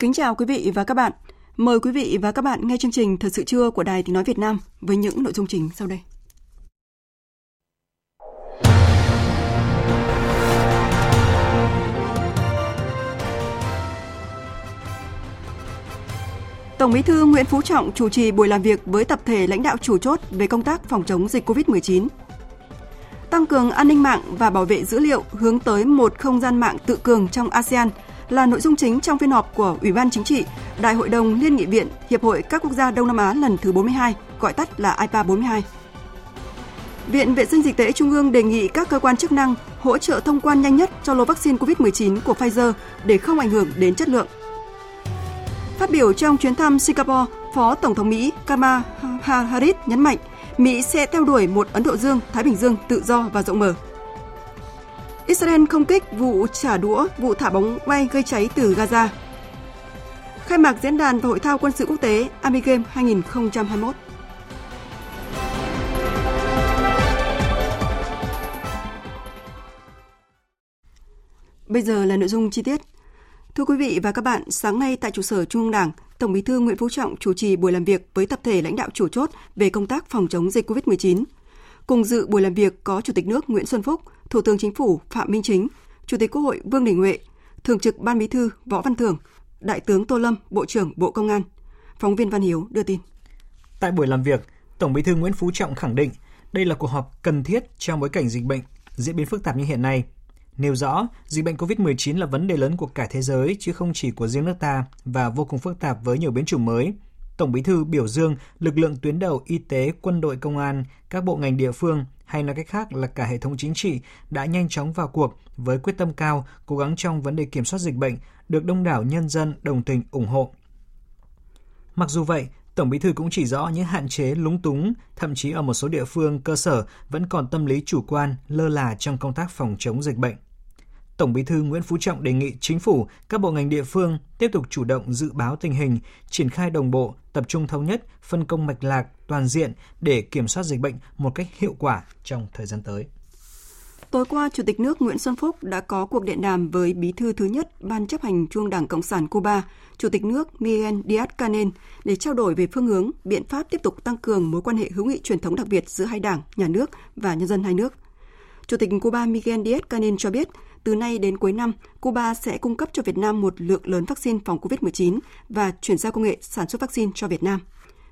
Kính chào quý vị và các bạn. Mời quý vị và các bạn nghe chương trình Thật sự trưa của Đài Tiếng Nói Việt Nam với những nội dung chính sau đây. Tổng Bí thư Nguyễn Phú Trọng chủ trì buổi làm việc với tập thể lãnh đạo chủ chốt về công tác phòng chống dịch COVID-19. Tăng cường an ninh mạng và bảo vệ dữ liệu hướng tới một không gian mạng tự cường trong ASEAN là nội dung chính trong phiên họp của Ủy ban Chính trị Đại hội đồng Liên nghị viện Hiệp hội các quốc gia Đông Nam Á lần thứ 42, gọi tắt là IPA 42. Viện Vệ sinh Dịch tễ Trung ương đề nghị các cơ quan chức năng hỗ trợ thông quan nhanh nhất cho lô vaccine COVID-19 của Pfizer để không ảnh hưởng đến chất lượng. Phát biểu trong chuyến thăm Singapore, Phó Tổng thống Mỹ Kamala Harris nhấn mạnh Mỹ sẽ theo đuổi một Ấn Độ Dương, Thái Bình Dương tự do và rộng mở. Israel không kích vụ trả đũa vụ thả bóng bay gây cháy từ Gaza. Khai mạc diễn đàn và hội thao quân sự quốc tế Army Games 2021. Bây giờ là nội dung chi tiết. Thưa quý vị và các bạn, sáng nay tại trụ sở Trung ương Đảng, Tổng Bí thư Nguyễn Phú Trọng chủ trì buổi làm việc với tập thể lãnh đạo chủ chốt về công tác phòng chống dịch COVID-19. Cùng dự buổi làm việc có Chủ tịch nước Nguyễn Xuân Phúc, Thủ tướng Chính phủ Phạm Minh Chính, Chủ tịch Quốc hội Vương Đình Huệ, Thường trực Ban Bí thư Võ Văn Thưởng, Đại tướng Tô Lâm, Bộ trưởng Bộ Công an. Phóng viên Văn Hiếu đưa tin. Tại buổi làm việc, Tổng Bí thư Nguyễn Phú Trọng khẳng định đây là cuộc họp cần thiết trong bối cảnh dịch bệnh diễn biến phức tạp như hiện nay. Nêu rõ, dịch bệnh COVID-19 là vấn đề lớn của cả thế giới chứ không chỉ của riêng nước ta và vô cùng phức tạp với nhiều biến chủng mới. Tổng Bí thư biểu dương lực lượng tuyến đầu y tế, quân đội công an, các bộ ngành địa phương hay nói cách khác là cả hệ thống chính trị đã nhanh chóng vào cuộc với quyết tâm cao, cố gắng trong vấn đề kiểm soát dịch bệnh, được đông đảo nhân dân đồng tình ủng hộ. Mặc dù vậy, Tổng Bí thư cũng chỉ rõ những hạn chế lúng túng, thậm chí ở một số địa phương cơ sở vẫn còn tâm lý chủ quan, lơ là trong công tác phòng chống dịch bệnh. Tổng Bí thư Nguyễn Phú Trọng đề nghị chính phủ, các bộ ngành địa phương tiếp tục chủ động dự báo tình hình, triển khai đồng bộ, tập trung thống nhất, phân công mạch lạc, toàn diện để kiểm soát dịch bệnh một cách hiệu quả trong thời gian tới. Tối qua, Chủ tịch nước Nguyễn Xuân Phúc đã có cuộc điện đàm với Bí thư thứ nhất Ban chấp hành Trung Đảng Cộng sản Cuba, Chủ tịch nước Miguel Díaz-Canel để trao đổi về phương hướng, biện pháp tiếp tục tăng cường mối quan hệ hữu nghị truyền thống đặc biệt giữa hai đảng, nhà nước và nhân dân hai nước. Chủ tịch Cuba Miguel Díaz-Canel cho biết, từ nay đến cuối năm, Cuba sẽ cung cấp cho Việt Nam một lượng lớn vaccine phòng COVID-19 và chuyển giao công nghệ sản xuất vaccine cho Việt Nam.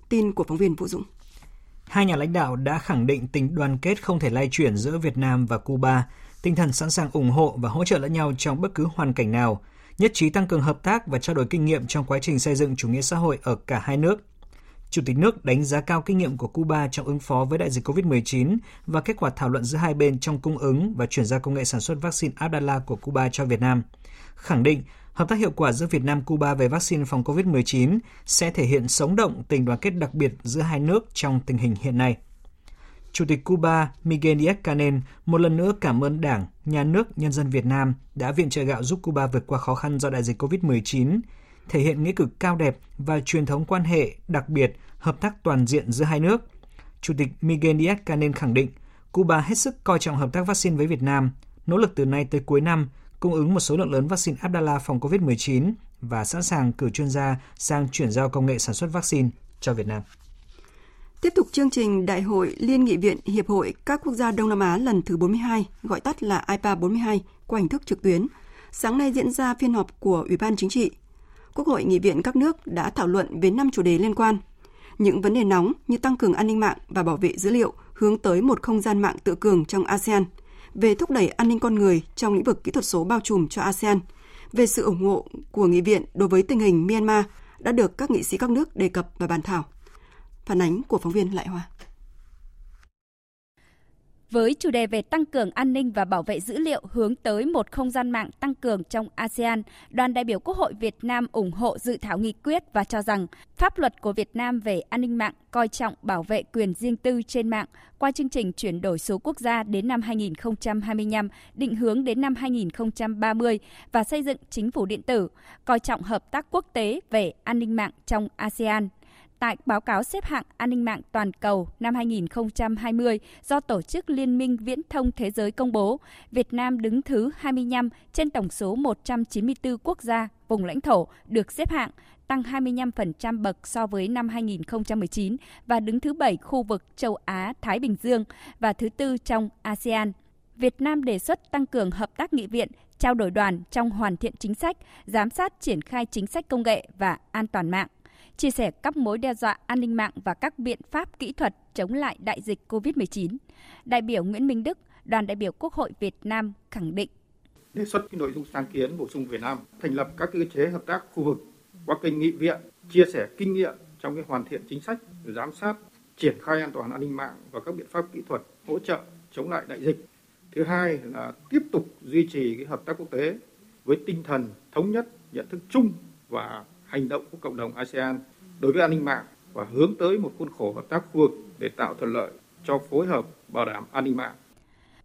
Tin của phóng viên Vũ Dũng. Hai nhà lãnh đạo đã khẳng định tình đoàn kết không thể lay chuyển giữa Việt Nam và Cuba, tinh thần sẵn sàng ủng hộ và hỗ trợ lẫn nhau trong bất cứ hoàn cảnh nào, nhất trí tăng cường hợp tác và trao đổi kinh nghiệm trong quá trình xây dựng chủ nghĩa xã hội ở cả hai nước. Chủ tịch nước đánh giá cao kinh nghiệm của Cuba trong ứng phó với đại dịch COVID-19 và kết quả thảo luận giữa hai bên trong cung ứng và chuyển giao công nghệ sản xuất vaccine Abdala của Cuba cho Việt Nam. Khẳng định hợp tác hiệu quả giữa Việt Nam Cuba về vaccine phòng COVID-19 sẽ thể hiện sống động tình đoàn kết đặc biệt giữa hai nước trong tình hình hiện nay. Chủ tịch Cuba Miguel Díaz-Canel một lần nữa cảm ơn Đảng, Nhà nước, nhân dân Việt Nam đã viện trợ gạo giúp Cuba vượt qua khó khăn do đại dịch COVID-19, thể hiện nghĩa cử cao đẹp và truyền thống quan hệ đặc biệt, hợp tác toàn diện giữa hai nước. Chủ tịch Miguel Díaz-Canel khẳng định Cuba hết sức coi trọng hợp tác vaccine với Việt Nam, nỗ lực từ nay tới cuối năm cung ứng một số lượng lớn vaccine Abdala phòng COVID-19 và sẵn sàng cử chuyên gia sang chuyển giao công nghệ sản xuất vaccine cho Việt Nam. Tiếp tục chương trình Đại hội Liên nghị viện Hiệp hội các quốc gia Đông Nam Á lần thứ 42, gọi tắt là IPA 42, qua hình thức trực tuyến. Sáng nay diễn ra phiên họp của Ủy ban Chính trị. Quốc hội nghị viện các nước đã thảo luận về 5 chủ đề liên quan. Những vấn đề nóng như tăng cường an ninh mạng và bảo vệ dữ liệu hướng tới một không gian mạng tự cường trong ASEAN, về thúc đẩy an ninh con người trong lĩnh vực kỹ thuật số bao trùm cho ASEAN, về sự ủng hộ của nghị viện đối với tình hình Myanmar đã được các nghị sĩ các nước đề cập và bàn thảo. Phản ánh của phóng viên Lại Hoa. Với chủ đề về tăng cường an ninh và bảo vệ dữ liệu hướng tới một không gian mạng tăng cường trong ASEAN, đoàn đại biểu Quốc hội Việt Nam ủng hộ dự thảo nghị quyết và cho rằng pháp luật của Việt Nam về an ninh mạng coi trọng bảo vệ quyền riêng tư trên mạng qua chương trình chuyển đổi số quốc gia đến năm 2025, định hướng đến năm 2030 và xây dựng chính phủ điện tử, coi trọng hợp tác quốc tế về an ninh mạng trong ASEAN tại báo cáo xếp hạng an ninh mạng toàn cầu năm 2020 do Tổ chức Liên minh Viễn thông Thế giới công bố, Việt Nam đứng thứ 25 trên tổng số 194 quốc gia, vùng lãnh thổ được xếp hạng, tăng 25% bậc so với năm 2019 và đứng thứ 7 khu vực châu Á Thái Bình Dương và thứ tư trong ASEAN. Việt Nam đề xuất tăng cường hợp tác nghị viện, trao đổi đoàn trong hoàn thiện chính sách, giám sát triển khai chính sách công nghệ và an toàn mạng chia sẻ các mối đe dọa an ninh mạng và các biện pháp kỹ thuật chống lại đại dịch COVID-19. Đại biểu Nguyễn Minh Đức, đoàn đại biểu Quốc hội Việt Nam khẳng định. Đề xuất cái nội dung sáng kiến bổ sung Việt Nam thành lập các cơ chế hợp tác khu vực qua kênh nghị viện, chia sẻ kinh nghiệm trong cái hoàn thiện chính sách, giám sát, triển khai an toàn an ninh mạng và các biện pháp kỹ thuật hỗ trợ chống lại đại dịch. Thứ hai là tiếp tục duy trì cái hợp tác quốc tế với tinh thần thống nhất, nhận thức chung và hành động của cộng đồng ASEAN đối với an ninh mạng và hướng tới một khuôn khổ hợp tác khu vực để tạo thuận lợi cho phối hợp bảo đảm an ninh mạng.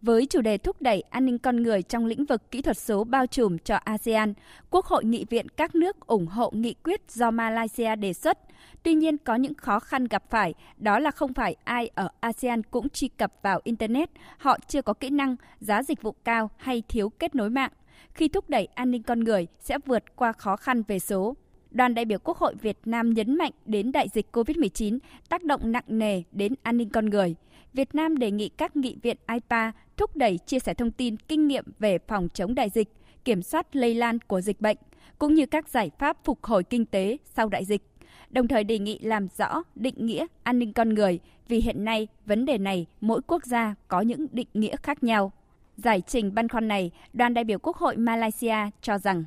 Với chủ đề thúc đẩy an ninh con người trong lĩnh vực kỹ thuật số bao trùm cho ASEAN, Quốc hội nghị viện các nước ủng hộ nghị quyết do Malaysia đề xuất. Tuy nhiên có những khó khăn gặp phải, đó là không phải ai ở ASEAN cũng truy cập vào Internet, họ chưa có kỹ năng, giá dịch vụ cao hay thiếu kết nối mạng. Khi thúc đẩy an ninh con người sẽ vượt qua khó khăn về số đoàn đại biểu Quốc hội Việt Nam nhấn mạnh đến đại dịch COVID-19 tác động nặng nề đến an ninh con người. Việt Nam đề nghị các nghị viện IPA thúc đẩy chia sẻ thông tin kinh nghiệm về phòng chống đại dịch, kiểm soát lây lan của dịch bệnh, cũng như các giải pháp phục hồi kinh tế sau đại dịch. Đồng thời đề nghị làm rõ định nghĩa an ninh con người vì hiện nay vấn đề này mỗi quốc gia có những định nghĩa khác nhau. Giải trình băn khoăn này, đoàn đại biểu Quốc hội Malaysia cho rằng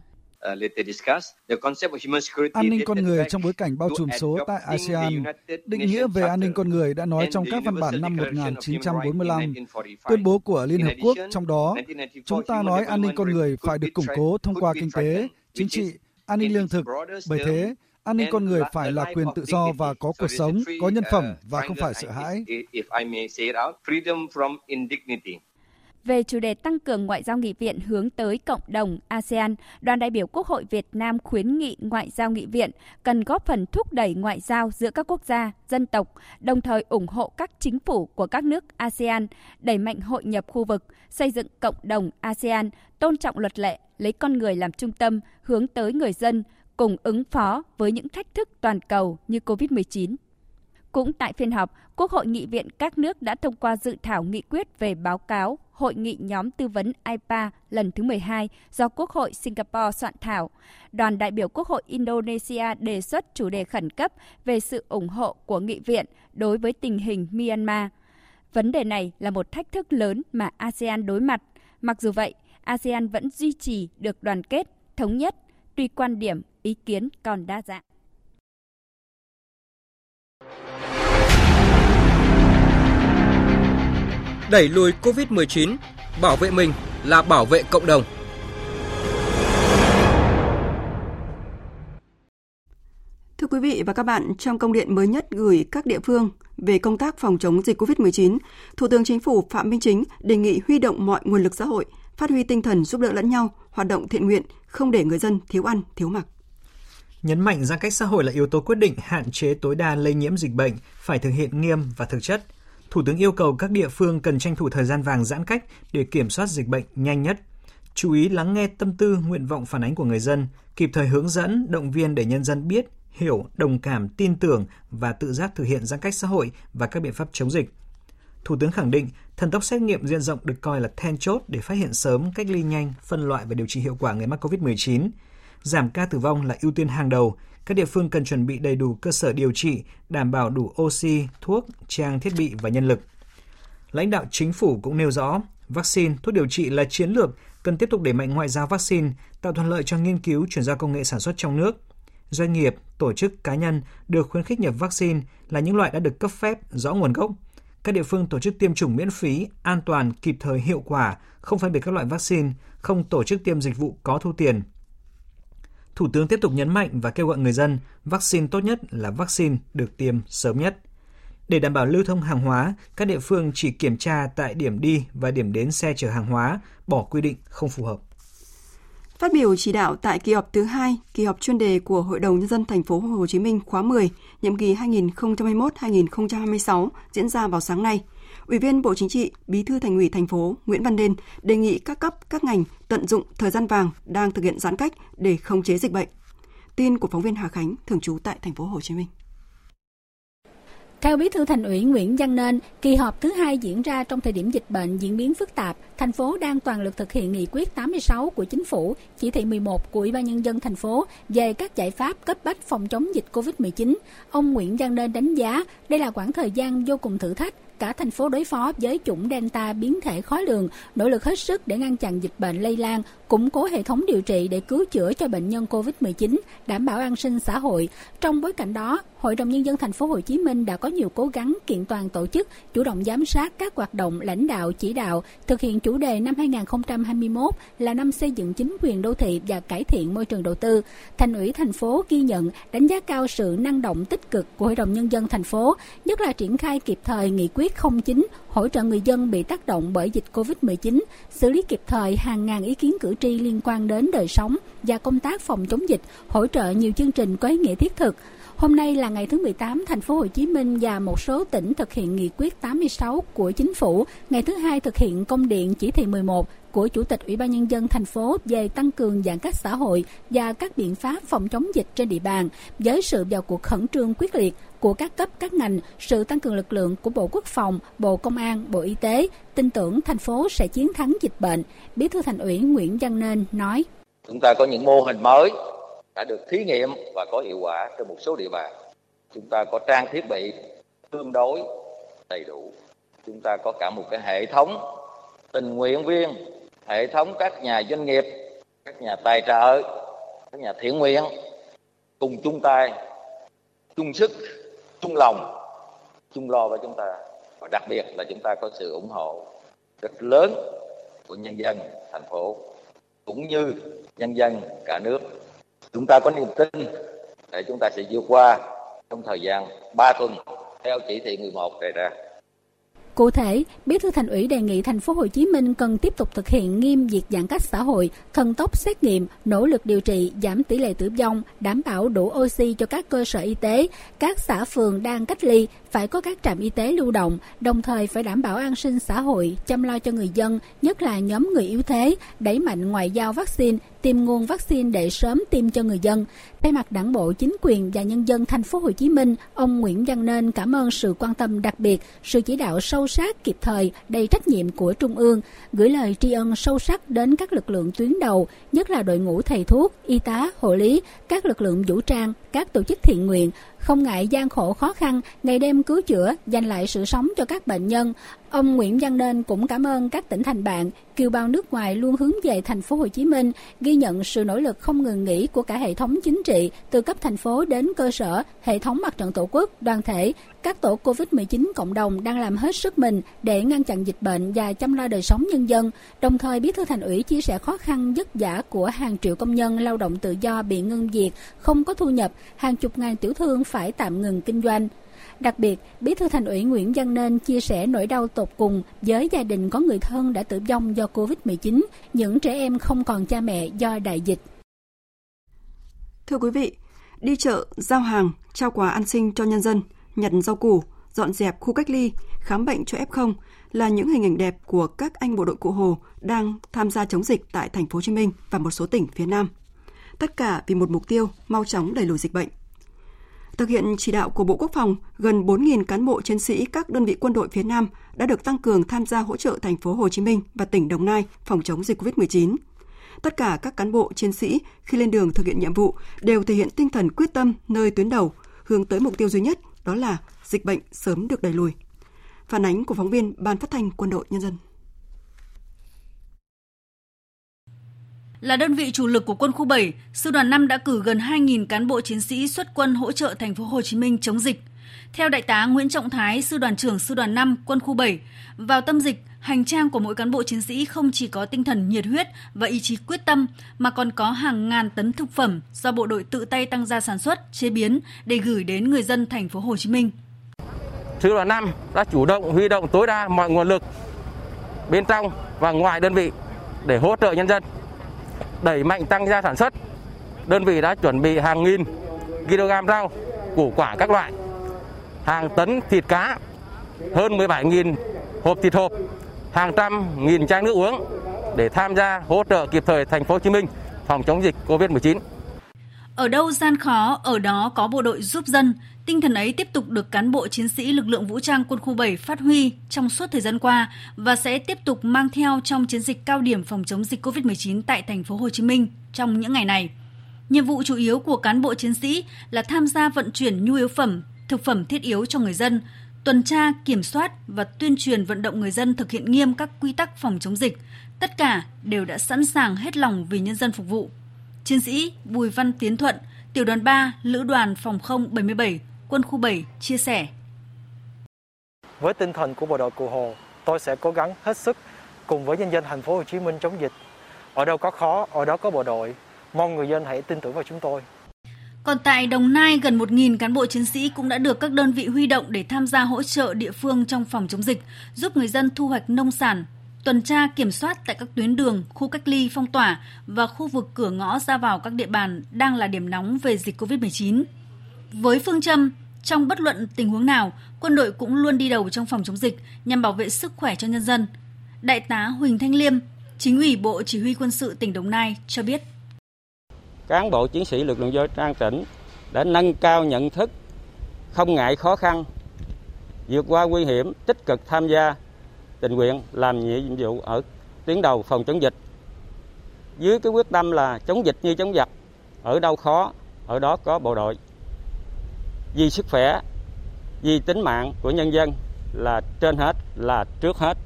An ninh con người trong bối cảnh bao trùm số tại ASEAN, định nghĩa về an ninh con người đã nói trong các văn bản năm 1945, tuyên bố của Liên Hợp Quốc trong đó, chúng ta nói an ninh con người phải được củng cố thông qua kinh tế, chính trị, an ninh lương thực. Bởi thế, an ninh con người phải là quyền tự do và có cuộc sống, có nhân phẩm và không phải sợ hãi. Về chủ đề tăng cường ngoại giao nghị viện hướng tới cộng đồng ASEAN, đoàn đại biểu Quốc hội Việt Nam khuyến nghị ngoại giao nghị viện cần góp phần thúc đẩy ngoại giao giữa các quốc gia, dân tộc, đồng thời ủng hộ các chính phủ của các nước ASEAN đẩy mạnh hội nhập khu vực, xây dựng cộng đồng ASEAN, tôn trọng luật lệ, lấy con người làm trung tâm, hướng tới người dân, cùng ứng phó với những thách thức toàn cầu như COVID-19. Cũng tại phiên họp, Quốc hội nghị viện các nước đã thông qua dự thảo nghị quyết về báo cáo Hội nghị nhóm tư vấn IPA lần thứ 12 do Quốc hội Singapore soạn thảo. Đoàn đại biểu Quốc hội Indonesia đề xuất chủ đề khẩn cấp về sự ủng hộ của nghị viện đối với tình hình Myanmar. Vấn đề này là một thách thức lớn mà ASEAN đối mặt. Mặc dù vậy, ASEAN vẫn duy trì được đoàn kết, thống nhất, tuy quan điểm, ý kiến còn đa dạng. Đẩy lùi COVID-19, bảo vệ mình là bảo vệ cộng đồng. Thưa quý vị và các bạn, trong công điện mới nhất gửi các địa phương về công tác phòng chống dịch COVID-19, Thủ tướng Chính phủ Phạm Minh Chính đề nghị huy động mọi nguồn lực xã hội, phát huy tinh thần giúp đỡ lẫn nhau, hoạt động thiện nguyện, không để người dân thiếu ăn, thiếu mặc. Nhấn mạnh giãn cách xã hội là yếu tố quyết định hạn chế tối đa lây nhiễm dịch bệnh, phải thực hiện nghiêm và thực chất – Thủ tướng yêu cầu các địa phương cần tranh thủ thời gian vàng giãn cách để kiểm soát dịch bệnh nhanh nhất. Chú ý lắng nghe tâm tư, nguyện vọng phản ánh của người dân, kịp thời hướng dẫn, động viên để nhân dân biết, hiểu, đồng cảm, tin tưởng và tự giác thực hiện giãn cách xã hội và các biện pháp chống dịch. Thủ tướng khẳng định, thần tốc xét nghiệm diện rộng được coi là then chốt để phát hiện sớm, cách ly nhanh, phân loại và điều trị hiệu quả người mắc COVID-19. Giảm ca tử vong là ưu tiên hàng đầu, các địa phương cần chuẩn bị đầy đủ cơ sở điều trị, đảm bảo đủ oxy, thuốc, trang thiết bị và nhân lực. Lãnh đạo chính phủ cũng nêu rõ, Vaccine, thuốc điều trị là chiến lược, cần tiếp tục đẩy mạnh ngoại giao vaccine, tạo thuận lợi cho nghiên cứu chuyển giao công nghệ sản xuất trong nước. Doanh nghiệp, tổ chức, cá nhân được khuyến khích nhập vaccine là những loại đã được cấp phép, rõ nguồn gốc. Các địa phương tổ chức tiêm chủng miễn phí, an toàn, kịp thời, hiệu quả, không phân biệt các loại vaccine, không tổ chức tiêm dịch vụ có thu tiền. Thủ tướng tiếp tục nhấn mạnh và kêu gọi người dân, vaccine tốt nhất là vaccine được tiêm sớm nhất. Để đảm bảo lưu thông hàng hóa, các địa phương chỉ kiểm tra tại điểm đi và điểm đến xe chở hàng hóa, bỏ quy định không phù hợp. Phát biểu chỉ đạo tại kỳ họp thứ hai, kỳ họp chuyên đề của Hội đồng nhân dân thành phố Hồ Chí Minh khóa 10, nhiệm kỳ 2021-2026 diễn ra vào sáng nay. Ủy viên Bộ Chính trị, Bí thư Thành ủy thành phố Nguyễn Văn Nên đề nghị các cấp, các ngành tận dụng thời gian vàng đang thực hiện giãn cách để khống chế dịch bệnh. Tin của phóng viên Hà Khánh thường trú tại thành phố Hồ Chí Minh. Theo Bí thư Thành ủy Nguyễn Văn Nên, kỳ họp thứ hai diễn ra trong thời điểm dịch bệnh diễn biến phức tạp, thành phố đang toàn lực thực hiện nghị quyết 86 của chính phủ, chỉ thị 11 của Ủy ban nhân dân thành phố về các giải pháp cấp bách phòng chống dịch COVID-19. Ông Nguyễn Văn Nên đánh giá đây là khoảng thời gian vô cùng thử thách cả thành phố đối phó với chủng Delta biến thể khó lường, nỗ lực hết sức để ngăn chặn dịch bệnh lây lan, củng cố hệ thống điều trị để cứu chữa cho bệnh nhân COVID-19, đảm bảo an sinh xã hội. Trong bối cảnh đó, Hội đồng nhân dân thành phố Hồ Chí Minh đã có nhiều cố gắng kiện toàn tổ chức, chủ động giám sát các hoạt động lãnh đạo chỉ đạo, thực hiện chủ đề năm 2021 là năm xây dựng chính quyền đô thị và cải thiện môi trường đầu tư. Thành ủy thành phố ghi nhận, đánh giá cao sự năng động tích cực của Hội đồng nhân dân thành phố, nhất là triển khai kịp thời nghị quyết quyết 09 hỗ trợ người dân bị tác động bởi dịch Covid-19, xử lý kịp thời hàng ngàn ý kiến cử tri liên quan đến đời sống và công tác phòng chống dịch, hỗ trợ nhiều chương trình có ý nghĩa thiết thực. Hôm nay là ngày thứ 18, thành phố Hồ Chí Minh và một số tỉnh thực hiện nghị quyết 86 của chính phủ, ngày thứ hai thực hiện công điện chỉ thị 11 của Chủ tịch Ủy ban Nhân dân thành phố về tăng cường giãn cách xã hội và các biện pháp phòng chống dịch trên địa bàn, với sự vào cuộc khẩn trương quyết liệt của các cấp các ngành, sự tăng cường lực lượng của Bộ Quốc phòng, Bộ Công an, Bộ Y tế, tin tưởng thành phố sẽ chiến thắng dịch bệnh. Bí thư Thành ủy Nguyễn Văn Nên nói: Chúng ta có những mô hình mới đã được thí nghiệm và có hiệu quả trên một số địa bàn. Chúng ta có trang thiết bị tương đối đầy đủ. Chúng ta có cả một cái hệ thống tình nguyện viên, hệ thống các nhà doanh nghiệp, các nhà tài trợ, các nhà thiện nguyện cùng chung tay, chung sức, chung lòng, chung lo với chúng ta. Và đặc biệt là chúng ta có sự ủng hộ rất lớn của nhân dân thành phố cũng như nhân dân cả nước chúng ta có niềm tin để chúng ta sẽ vượt qua trong thời gian 3 tuần theo chỉ thị 11 đề ra. Cụ thể, Bí thư Thành ủy đề nghị thành phố Hồ Chí Minh cần tiếp tục thực hiện nghiêm việc giãn cách xã hội, thần tốc xét nghiệm, nỗ lực điều trị, giảm tỷ lệ tử vong, đảm bảo đủ oxy cho các cơ sở y tế, các xã phường đang cách ly phải có các trạm y tế lưu động, đồng thời phải đảm bảo an sinh xã hội, chăm lo cho người dân, nhất là nhóm người yếu thế, đẩy mạnh ngoại giao vaccine, tìm nguồn vaccine để sớm tiêm cho người dân. Thay mặt Đảng bộ, chính quyền và nhân dân thành phố Hồ Chí Minh, ông Nguyễn Văn Nên cảm ơn sự quan tâm đặc biệt, sự chỉ đạo sâu sát kịp thời, đầy trách nhiệm của Trung ương, gửi lời tri ân sâu sắc đến các lực lượng tuyến đầu, nhất là đội ngũ thầy thuốc, y tá, hộ lý, các lực lượng vũ trang, các tổ chức thiện nguyện, không ngại gian khổ khó khăn, ngày đêm cứu chữa, giành lại sự sống cho các bệnh nhân. Ông Nguyễn Văn Nên cũng cảm ơn các tỉnh thành bạn, kiều bào nước ngoài luôn hướng về thành phố Hồ Chí Minh, ghi nhận sự nỗ lực không ngừng nghỉ của cả hệ thống chính trị, từ cấp thành phố đến cơ sở, hệ thống mặt trận tổ quốc, đoàn thể, các tổ COVID-19 cộng đồng đang làm hết sức mình để ngăn chặn dịch bệnh và chăm lo đời sống nhân dân. Đồng thời, Bí thư Thành ủy chia sẻ khó khăn vất vả của hàng triệu công nhân lao động tự do bị ngưng việc, không có thu nhập, hàng chục ngàn tiểu thương phải tạm ngừng kinh doanh. Đặc biệt, Bí thư Thành ủy Nguyễn Văn Nên chia sẻ nỗi đau tột cùng với gia đình có người thân đã tử vong do Covid-19, những trẻ em không còn cha mẹ do đại dịch. Thưa quý vị, đi chợ, giao hàng, trao quà an sinh cho nhân dân, nhặt rau củ, dọn dẹp khu cách ly, khám bệnh cho F0 là những hình ảnh đẹp của các anh bộ đội cụ Hồ đang tham gia chống dịch tại thành phố Hồ Chí Minh và một số tỉnh phía Nam. Tất cả vì một mục tiêu mau chóng đẩy lùi dịch bệnh. Thực hiện chỉ đạo của Bộ Quốc phòng, gần 4.000 cán bộ chiến sĩ các đơn vị quân đội phía Nam đã được tăng cường tham gia hỗ trợ thành phố Hồ Chí Minh và tỉnh Đồng Nai phòng chống dịch COVID-19. Tất cả các cán bộ chiến sĩ khi lên đường thực hiện nhiệm vụ đều thể hiện tinh thần quyết tâm nơi tuyến đầu, hướng tới mục tiêu duy nhất, đó là dịch bệnh sớm được đẩy lùi. Phản ánh của phóng viên Ban Phát thanh Quân đội Nhân dân. Là đơn vị chủ lực của quân khu 7, sư đoàn 5 đã cử gần 2.000 cán bộ chiến sĩ xuất quân hỗ trợ thành phố Hồ Chí Minh chống dịch. Theo đại tá Nguyễn Trọng Thái, sư đoàn trưởng sư đoàn 5 quân khu 7, vào tâm dịch, hành trang của mỗi cán bộ chiến sĩ không chỉ có tinh thần nhiệt huyết và ý chí quyết tâm mà còn có hàng ngàn tấn thực phẩm do bộ đội tự tay tăng gia sản xuất, chế biến để gửi đến người dân thành phố Hồ Chí Minh. Sư đoàn 5 đã chủ động huy động tối đa mọi nguồn lực bên trong và ngoài đơn vị để hỗ trợ nhân dân đẩy mạnh tăng gia sản xuất. Đơn vị đã chuẩn bị hàng nghìn kg rau, củ quả các loại, hàng tấn thịt cá, hơn 17.000 hộp thịt hộp, hàng trăm nghìn chai nước uống để tham gia hỗ trợ kịp thời thành phố Hồ Chí Minh phòng chống dịch COVID-19. Ở đâu gian khó, ở đó có bộ đội giúp dân. Tinh thần ấy tiếp tục được cán bộ chiến sĩ lực lượng vũ trang quân khu 7 phát huy trong suốt thời gian qua và sẽ tiếp tục mang theo trong chiến dịch cao điểm phòng chống dịch COVID-19 tại thành phố Hồ Chí Minh trong những ngày này. Nhiệm vụ chủ yếu của cán bộ chiến sĩ là tham gia vận chuyển nhu yếu phẩm, thực phẩm thiết yếu cho người dân, tuần tra, kiểm soát và tuyên truyền vận động người dân thực hiện nghiêm các quy tắc phòng chống dịch. Tất cả đều đã sẵn sàng hết lòng vì nhân dân phục vụ. Chiến sĩ Bùi Văn Tiến Thuận, Tiểu đoàn 3, Lữ đoàn Phòng không 77, Quân khu 7 chia sẻ. Với tinh thần của bộ đội Cụ Hồ, tôi sẽ cố gắng hết sức cùng với nhân dân thành phố Hồ Chí Minh chống dịch. Ở đâu có khó, ở đó có bộ đội. Mong người dân hãy tin tưởng vào chúng tôi. Còn tại Đồng Nai, gần 1.000 cán bộ chiến sĩ cũng đã được các đơn vị huy động để tham gia hỗ trợ địa phương trong phòng chống dịch, giúp người dân thu hoạch nông sản, tuần tra kiểm soát tại các tuyến đường, khu cách ly phong tỏa và khu vực cửa ngõ ra vào các địa bàn đang là điểm nóng về dịch COVID-19. Với phương châm, trong bất luận tình huống nào, quân đội cũng luôn đi đầu trong phòng chống dịch nhằm bảo vệ sức khỏe cho nhân dân. Đại tá Huỳnh Thanh Liêm, Chính ủy Bộ Chỉ huy Quân sự tỉnh Đồng Nai cho biết. Cán bộ chiến sĩ lực lượng vũ trang tỉnh đã nâng cao nhận thức, không ngại khó khăn, vượt qua nguy hiểm, tích cực tham gia tình nguyện làm nhiệm vụ ở tuyến đầu phòng chống dịch. Dưới cái quyết tâm là chống dịch như chống giặc, ở đâu khó, ở đó có bộ đội. Vì sức khỏe, vì tính mạng của nhân dân là trên hết, là trước hết.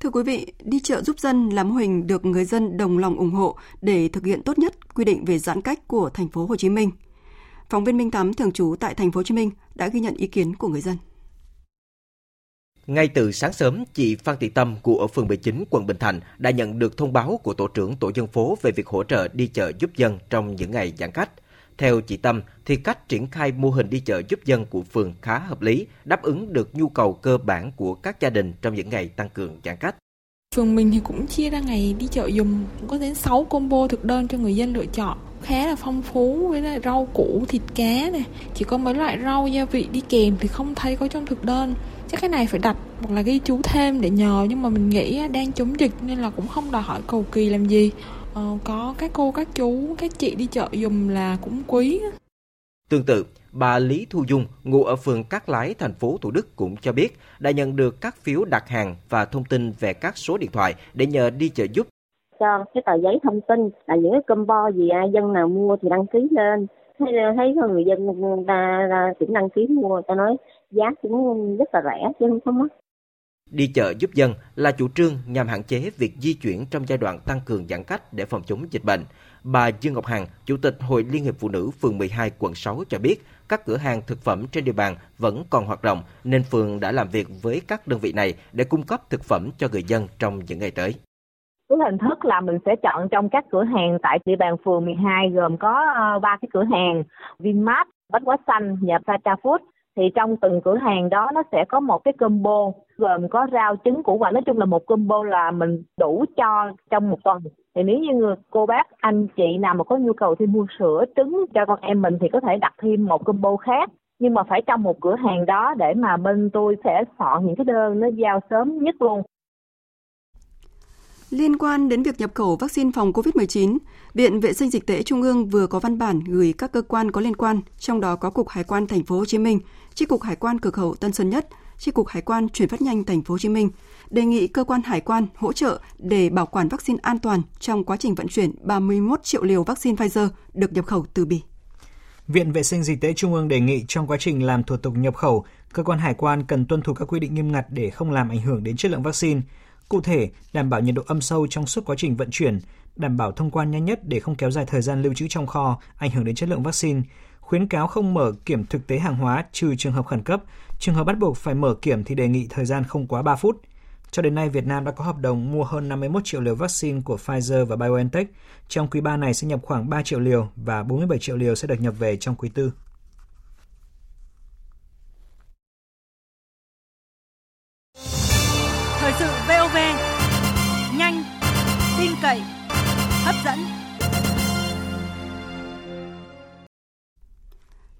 Thưa quý vị, đi chợ giúp dân là mô hình được người dân đồng lòng ủng hộ để thực hiện tốt nhất quy định về giãn cách của thành phố Hồ Chí Minh. Phóng viên Minh Thắm thường trú tại thành phố Hồ Chí Minh đã ghi nhận ý kiến của người dân. Ngay từ sáng sớm, chị Phan Thị Tâm của phường 19 quận Bình Thạnh đã nhận được thông báo của tổ trưởng tổ dân phố về việc hỗ trợ đi chợ giúp dân trong những ngày giãn cách. Theo chị Tâm, thì cách triển khai mô hình đi chợ giúp dân của phường khá hợp lý, đáp ứng được nhu cầu cơ bản của các gia đình trong những ngày tăng cường giãn cách. Phường mình thì cũng chia ra ngày đi chợ dùng, có đến 6 combo thực đơn cho người dân lựa chọn. Khá là phong phú với lại rau củ thịt cá này chỉ có mấy loại rau gia vị đi kèm thì không thấy có trong thực đơn. Chắc cái này phải đặt hoặc là ghi chú thêm để nhờ nhưng mà mình nghĩ đang chống dịch nên là cũng không đòi hỏi cầu kỳ làm gì ờ, có các cô các chú các chị đi chợ dùng là cũng quý Tương tự, bà Lý Thu Dung, ngụ ở phường Cát Lái, thành phố Thủ Đức cũng cho biết đã nhận được các phiếu đặt hàng và thông tin về các số điện thoại để nhờ đi chợ giúp. Cho cái tờ giấy thông tin là những cái combo gì ai dân nào mua thì đăng ký lên. Thấy, thấy người dân ta, ta cũng đăng ký mua, ta nói giá cũng rất là rẻ chứ không có mắc. Đi chợ giúp dân là chủ trương nhằm hạn chế việc di chuyển trong giai đoạn tăng cường giãn cách để phòng chống dịch bệnh. Bà Dương Ngọc Hằng, Chủ tịch Hội Liên hiệp Phụ nữ phường 12 quận 6 cho biết, các cửa hàng thực phẩm trên địa bàn vẫn còn hoạt động nên phường đã làm việc với các đơn vị này để cung cấp thực phẩm cho người dân trong những ngày tới. Cái hình thức là mình sẽ chọn trong các cửa hàng tại địa bàn phường 12 gồm có ờ, ba cái cửa hàng Vinmart, Bách Hóa Xanh, nhà Pata Food thì trong từng cửa hàng đó nó sẽ có một cái combo gồm có rau trứng củ quả. Nói chung là một combo là mình đủ cho trong một tuần. Thì nếu như người, cô bác anh chị nào mà có nhu cầu thì mua sữa trứng cho con em mình thì có thể đặt thêm một combo khác. Nhưng mà phải trong một cửa hàng đó để mà bên tôi sẽ soạn những cái đơn nó giao sớm nhất luôn. Liên quan đến việc nhập khẩu vaccine phòng COVID-19, Viện Vệ sinh Dịch tễ Trung ương vừa có văn bản gửi các cơ quan có liên quan, trong đó có Cục Hải quan Thành phố Hồ Chí Minh, Chi cục Hải quan cửa khẩu Tân Sơn Nhất, Chi cục Hải quan chuyển phát nhanh Thành phố Hồ Chí Minh đề nghị cơ quan hải quan hỗ trợ để bảo quản vaccine an toàn trong quá trình vận chuyển 31 triệu liều vaccine Pfizer được nhập khẩu từ Bỉ. Viện Vệ sinh Dịch tễ Trung ương đề nghị trong quá trình làm thủ tục nhập khẩu, cơ quan hải quan cần tuân thủ các quy định nghiêm ngặt để không làm ảnh hưởng đến chất lượng vaccine. Cụ thể, đảm bảo nhiệt độ âm sâu trong suốt quá trình vận chuyển, đảm bảo thông quan nhanh nhất để không kéo dài thời gian lưu trữ trong kho, ảnh hưởng đến chất lượng vaccine, khuyến cáo không mở kiểm thực tế hàng hóa trừ trường hợp khẩn cấp, trường hợp bắt buộc phải mở kiểm thì đề nghị thời gian không quá 3 phút. Cho đến nay, Việt Nam đã có hợp đồng mua hơn 51 triệu liều vaccine của Pfizer và BioNTech. Trong quý 3 này sẽ nhập khoảng 3 triệu liều và 47 triệu liều sẽ được nhập về trong quý 4. Dẫn.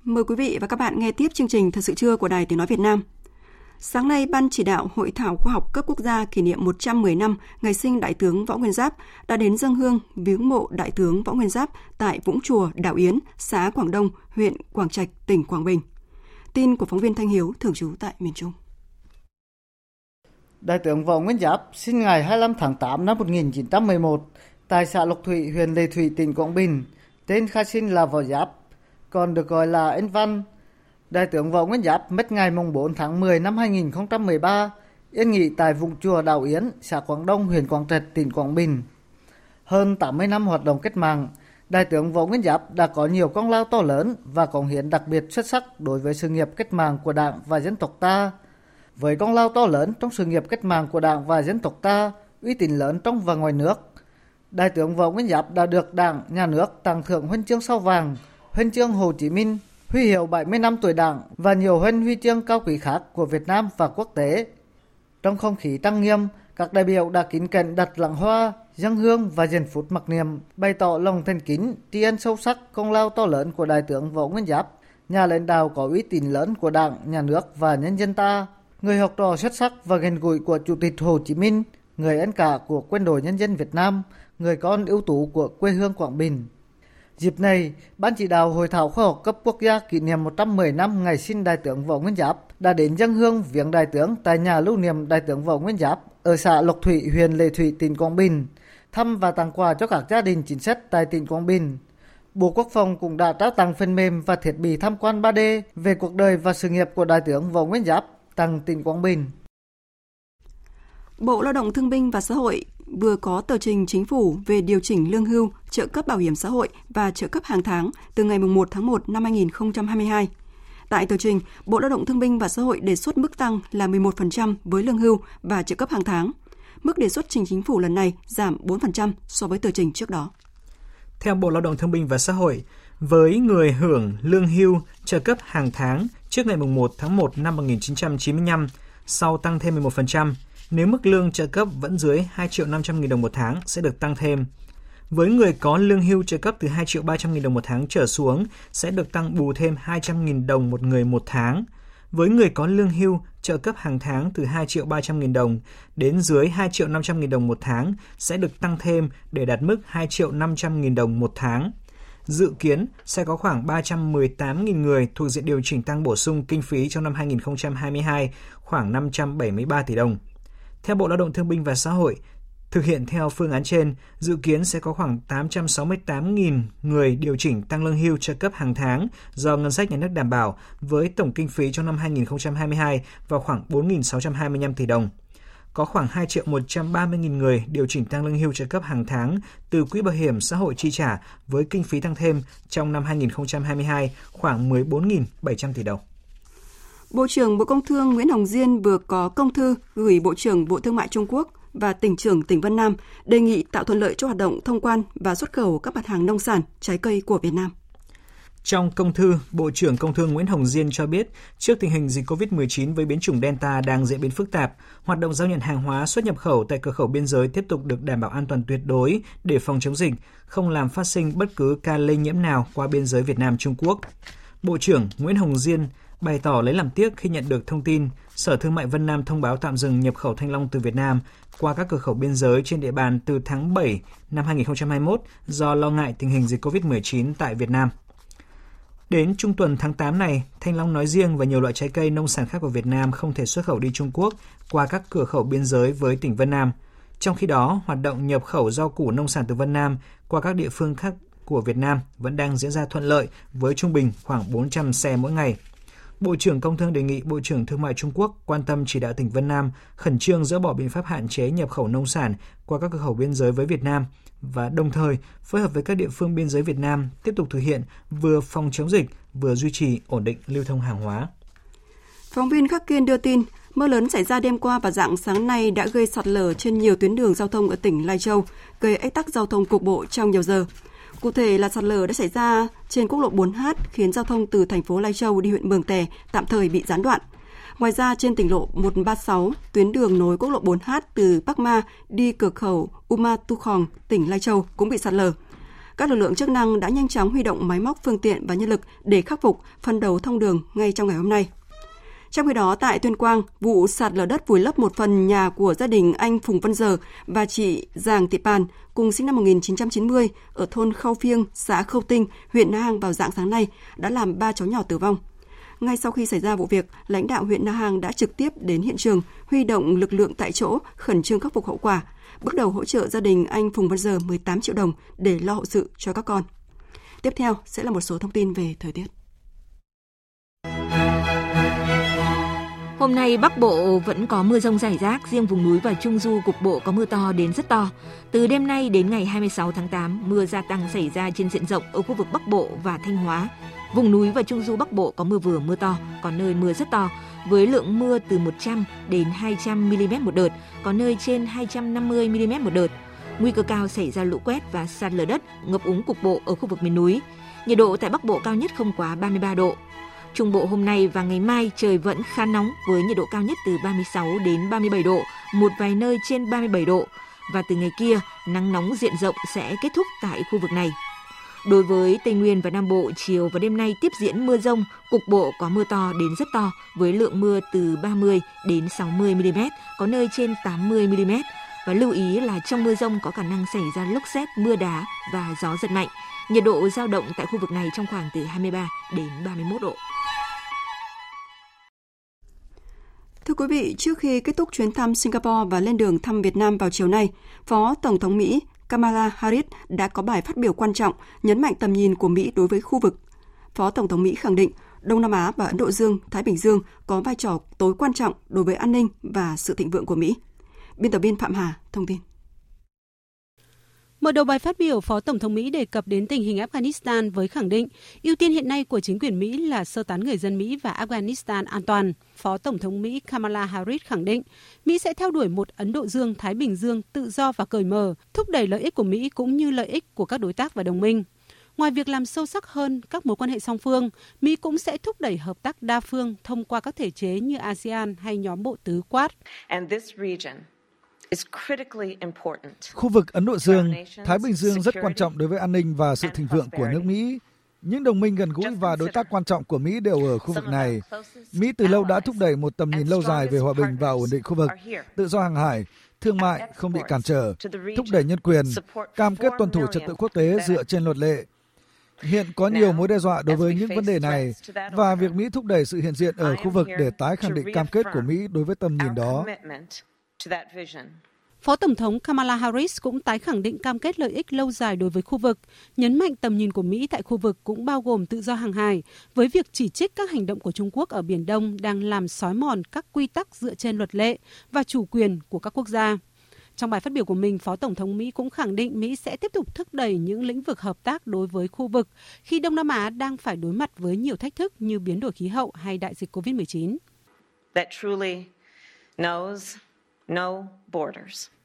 Mời quý vị và các bạn nghe tiếp chương trình Thật sự trưa của Đài Tiếng Nói Việt Nam. Sáng nay, Ban chỉ đạo Hội thảo khoa học cấp quốc gia kỷ niệm 110 năm ngày sinh Đại tướng Võ Nguyên Giáp đã đến dân hương viếng mộ Đại tướng Võ Nguyên Giáp tại Vũng Chùa, Đảo Yến, xã Quảng Đông, huyện Quảng Trạch, tỉnh Quảng Bình. Tin của phóng viên Thanh Hiếu thường trú tại miền Trung. Đại tướng Võ Nguyên Giáp sinh ngày 25 tháng 8 năm 1911 tại xã Lộc Thủy, huyện Lệ Thủy, tỉnh Quảng Bình. Tên khai sinh là Võ Giáp, còn được gọi là Anh Văn. Đại tướng Võ Nguyên Giáp mất ngày 4 tháng 10 năm 2013, yên nghỉ tại vùng chùa Đào Yến, xã Quảng Đông, huyện Quảng Trạch, tỉnh Quảng Bình. Hơn 80 năm hoạt động cách mạng, Đại tướng Võ Nguyên Giáp đã có nhiều công lao to lớn và cống hiến đặc biệt xuất sắc đối với sự nghiệp cách mạng của Đảng và dân tộc ta. Với công lao to lớn trong sự nghiệp cách mạng của Đảng và dân tộc ta, uy tín lớn trong và ngoài nước, Đại tướng Võ Nguyên Giáp đã được Đảng, Nhà nước tặng thưởng huân chương sao vàng, huân chương Hồ Chí Minh, huy hiệu 70 năm tuổi Đảng và nhiều huân huy chương cao quý khác của Việt Nam và quốc tế. Trong không khí tăng nghiêm, các đại biểu đã kính cẩn đặt lặng hoa, dân hương và dành phút mặc niệm, bày tỏ lòng thành kính, tri ân sâu sắc công lao to lớn của Đại tướng Võ Nguyên Giáp, nhà lãnh đạo có uy tín lớn của Đảng, Nhà nước và nhân dân ta, người học trò xuất sắc và gần gũi của Chủ tịch Hồ Chí Minh, người anh cả của quân đội nhân dân Việt Nam, người con ưu tú của quê hương Quảng Bình. Dịp này, Ban chỉ đạo Hội thảo khoa học cấp quốc gia kỷ niệm 110 năm ngày sinh Đại tướng Võ Nguyên Giáp đã đến dân hương viếng Đại tướng tại nhà lưu niệm Đại tướng Võ Nguyên Giáp ở xã Lộc Thủy, huyện Lệ Thủy, tỉnh Quảng Bình, thăm và tặng quà cho các gia đình chính sách tại tỉnh Quảng Bình. Bộ Quốc phòng cũng đã trao tặng phần mềm và thiết bị tham quan 3D về cuộc đời và sự nghiệp của Đại tướng Võ Nguyên Giáp tặng tỉnh Quảng Bình. Bộ Lao động Thương binh và Xã hội vừa có tờ trình chính phủ về điều chỉnh lương hưu, trợ cấp bảo hiểm xã hội và trợ cấp hàng tháng từ ngày 1 tháng 1 năm 2022. Tại tờ trình, Bộ Lao động Thương binh và Xã hội đề xuất mức tăng là 11% với lương hưu và trợ cấp hàng tháng. Mức đề xuất trình chính phủ lần này giảm 4% so với tờ trình trước đó. Theo Bộ Lao động Thương binh và Xã hội, với người hưởng lương hưu trợ cấp hàng tháng trước ngày 1 tháng 1 năm 1995, sau tăng thêm 11%, nếu mức lương trợ cấp vẫn dưới 2 triệu 500 nghìn đồng một tháng sẽ được tăng thêm. Với người có lương hưu trợ cấp từ 2 triệu 300 nghìn đồng một tháng trở xuống sẽ được tăng bù thêm 200 nghìn đồng một người một tháng. Với người có lương hưu trợ cấp hàng tháng từ 2 triệu 300 nghìn đồng đến dưới 2 triệu 500 nghìn đồng một tháng sẽ được tăng thêm để đạt mức 2 triệu 500 nghìn đồng một tháng. Dự kiến sẽ có khoảng 318.000 người thuộc diện điều chỉnh tăng bổ sung kinh phí trong năm 2022, khoảng 573 tỷ đồng. Theo Bộ Lao động Thương binh và Xã hội, thực hiện theo phương án trên, dự kiến sẽ có khoảng 868.000 người điều chỉnh tăng lương hưu trợ cấp hàng tháng do ngân sách nhà nước đảm bảo với tổng kinh phí trong năm 2022 vào khoảng 4.625 tỷ đồng. Có khoảng 2 triệu 130 nghìn người điều chỉnh tăng lương hưu trợ cấp hàng tháng từ Quỹ Bảo hiểm xã hội chi trả với kinh phí tăng thêm trong năm 2022 khoảng 14.700 tỷ đồng. Bộ trưởng Bộ Công Thương Nguyễn Hồng Diên vừa có công thư gửi Bộ trưởng Bộ Thương mại Trung Quốc và tỉnh trưởng tỉnh Vân Nam đề nghị tạo thuận lợi cho hoạt động thông quan và xuất khẩu các mặt hàng nông sản, trái cây của Việt Nam. Trong công thư, Bộ trưởng Công Thương Nguyễn Hồng Diên cho biết, trước tình hình dịch COVID-19 với biến chủng Delta đang diễn biến phức tạp, hoạt động giao nhận hàng hóa xuất nhập khẩu tại cửa khẩu biên giới tiếp tục được đảm bảo an toàn tuyệt đối để phòng chống dịch, không làm phát sinh bất cứ ca lây nhiễm nào qua biên giới Việt Nam Trung Quốc. Bộ trưởng Nguyễn Hồng Diên bày tỏ lấy làm tiếc khi nhận được thông tin Sở Thương mại Vân Nam thông báo tạm dừng nhập khẩu thanh long từ Việt Nam qua các cửa khẩu biên giới trên địa bàn từ tháng 7 năm 2021 do lo ngại tình hình dịch COVID-19 tại Việt Nam. Đến trung tuần tháng 8 này, thanh long nói riêng và nhiều loại trái cây nông sản khác của Việt Nam không thể xuất khẩu đi Trung Quốc qua các cửa khẩu biên giới với tỉnh Vân Nam. Trong khi đó, hoạt động nhập khẩu rau củ nông sản từ Vân Nam qua các địa phương khác của Việt Nam vẫn đang diễn ra thuận lợi với trung bình khoảng 400 xe mỗi ngày. Bộ trưởng Công Thương đề nghị Bộ trưởng Thương mại Trung Quốc quan tâm chỉ đạo tỉnh Vân Nam khẩn trương dỡ bỏ biện pháp hạn chế nhập khẩu nông sản qua các cửa khẩu biên giới với Việt Nam và đồng thời phối hợp với các địa phương biên giới Việt Nam tiếp tục thực hiện vừa phòng chống dịch, vừa duy trì ổn định lưu thông hàng hóa. Phóng viên Khắc Kiên đưa tin, mưa lớn xảy ra đêm qua và dạng sáng nay đã gây sạt lở trên nhiều tuyến đường giao thông ở tỉnh Lai Châu, gây ách tắc giao thông cục bộ trong nhiều giờ. Cụ thể là sạt lở đã xảy ra trên quốc lộ 4H khiến giao thông từ thành phố Lai Châu đi huyện Mường Tè tạm thời bị gián đoạn. Ngoài ra trên tỉnh lộ 136, tuyến đường nối quốc lộ 4H từ Bắc Ma đi cửa khẩu Uma Tu Khong, tỉnh Lai Châu cũng bị sạt lở. Các lực lượng chức năng đã nhanh chóng huy động máy móc, phương tiện và nhân lực để khắc phục, phân đầu thông đường ngay trong ngày hôm nay. Trong khi đó, tại Tuyên Quang, vụ sạt lở đất vùi lấp một phần nhà của gia đình anh Phùng Văn Giờ và chị Giàng Thị Pàn, cùng sinh năm 1990, ở thôn Khâu Phiêng, xã Khâu Tinh, huyện Na Hàng vào dạng sáng nay, đã làm ba cháu nhỏ tử vong. Ngay sau khi xảy ra vụ việc, lãnh đạo huyện Na Hàng đã trực tiếp đến hiện trường, huy động lực lượng tại chỗ, khẩn trương khắc phục hậu quả, bước đầu hỗ trợ gia đình anh Phùng Văn Giờ 18 triệu đồng để lo hậu sự cho các con. Tiếp theo sẽ là một số thông tin về thời tiết. Hôm nay Bắc Bộ vẫn có mưa rông rải rác, riêng vùng núi và Trung Du cục bộ có mưa to đến rất to. Từ đêm nay đến ngày 26 tháng 8, mưa gia tăng xảy ra trên diện rộng ở khu vực Bắc Bộ và Thanh Hóa. Vùng núi và Trung Du Bắc Bộ có mưa vừa mưa to, có nơi mưa rất to, với lượng mưa từ 100 đến 200 mm một đợt, có nơi trên 250 mm một đợt. Nguy cơ cao xảy ra lũ quét và sạt lở đất, ngập úng cục bộ ở khu vực miền núi. Nhiệt độ tại Bắc Bộ cao nhất không quá 33 độ, Trung Bộ hôm nay và ngày mai trời vẫn khá nóng với nhiệt độ cao nhất từ 36 đến 37 độ, một vài nơi trên 37 độ. Và từ ngày kia, nắng nóng diện rộng sẽ kết thúc tại khu vực này. Đối với Tây Nguyên và Nam Bộ, chiều và đêm nay tiếp diễn mưa rông, cục bộ có mưa to đến rất to với lượng mưa từ 30 đến 60 mm, có nơi trên 80 mm. Và lưu ý là trong mưa rông có khả năng xảy ra lốc xét, mưa đá và gió giật mạnh. Nhiệt độ giao động tại khu vực này trong khoảng từ 23 đến 31 độ. Thưa quý vị, trước khi kết thúc chuyến thăm Singapore và lên đường thăm Việt Nam vào chiều nay, Phó Tổng thống Mỹ Kamala Harris đã có bài phát biểu quan trọng nhấn mạnh tầm nhìn của Mỹ đối với khu vực. Phó Tổng thống Mỹ khẳng định Đông Nam Á và Ấn Độ Dương, Thái Bình Dương có vai trò tối quan trọng đối với an ninh và sự thịnh vượng của Mỹ. Biên tập viên Phạm Hà thông tin. Mở đầu bài phát biểu, Phó Tổng thống Mỹ đề cập đến tình hình Afghanistan với khẳng định ưu tiên hiện nay của chính quyền Mỹ là sơ tán người dân Mỹ và Afghanistan an toàn. Phó Tổng thống Mỹ Kamala Harris khẳng định Mỹ sẽ theo đuổi một Ấn Độ Dương-Thái Bình Dương tự do và cởi mở, thúc đẩy lợi ích của Mỹ cũng như lợi ích của các đối tác và đồng minh. Ngoài việc làm sâu sắc hơn các mối quan hệ song phương, Mỹ cũng sẽ thúc đẩy hợp tác đa phương thông qua các thể chế như ASEAN hay nhóm bộ tứ Quad. Khu vực Ấn Độ Dương, Thái Bình Dương rất quan trọng đối với an ninh và sự thịnh vượng của nước Mỹ. Những đồng minh gần gũi và đối tác quan trọng của Mỹ đều ở khu vực này. Mỹ từ lâu đã thúc đẩy một tầm nhìn lâu dài về hòa bình và ổn định khu vực, tự do hàng hải, thương mại không bị cản trở, thúc đẩy nhân quyền, cam kết tuân thủ trật tự quốc tế dựa trên luật lệ. Hiện có nhiều mối đe dọa đối với những vấn đề này và việc Mỹ thúc đẩy sự hiện diện ở khu vực để tái khẳng định cam kết của Mỹ đối với tầm nhìn đó. Phó Tổng thống Kamala Harris cũng tái khẳng định cam kết lợi ích lâu dài đối với khu vực, nhấn mạnh tầm nhìn của Mỹ tại khu vực cũng bao gồm tự do hàng hải, với việc chỉ trích các hành động của Trung Quốc ở Biển Đông đang làm xói mòn các quy tắc dựa trên luật lệ và chủ quyền của các quốc gia. Trong bài phát biểu của mình, Phó Tổng thống Mỹ cũng khẳng định Mỹ sẽ tiếp tục thúc đẩy những lĩnh vực hợp tác đối với khu vực khi Đông Nam Á đang phải đối mặt với nhiều thách thức như biến đổi khí hậu hay đại dịch COVID-19. That truly knows.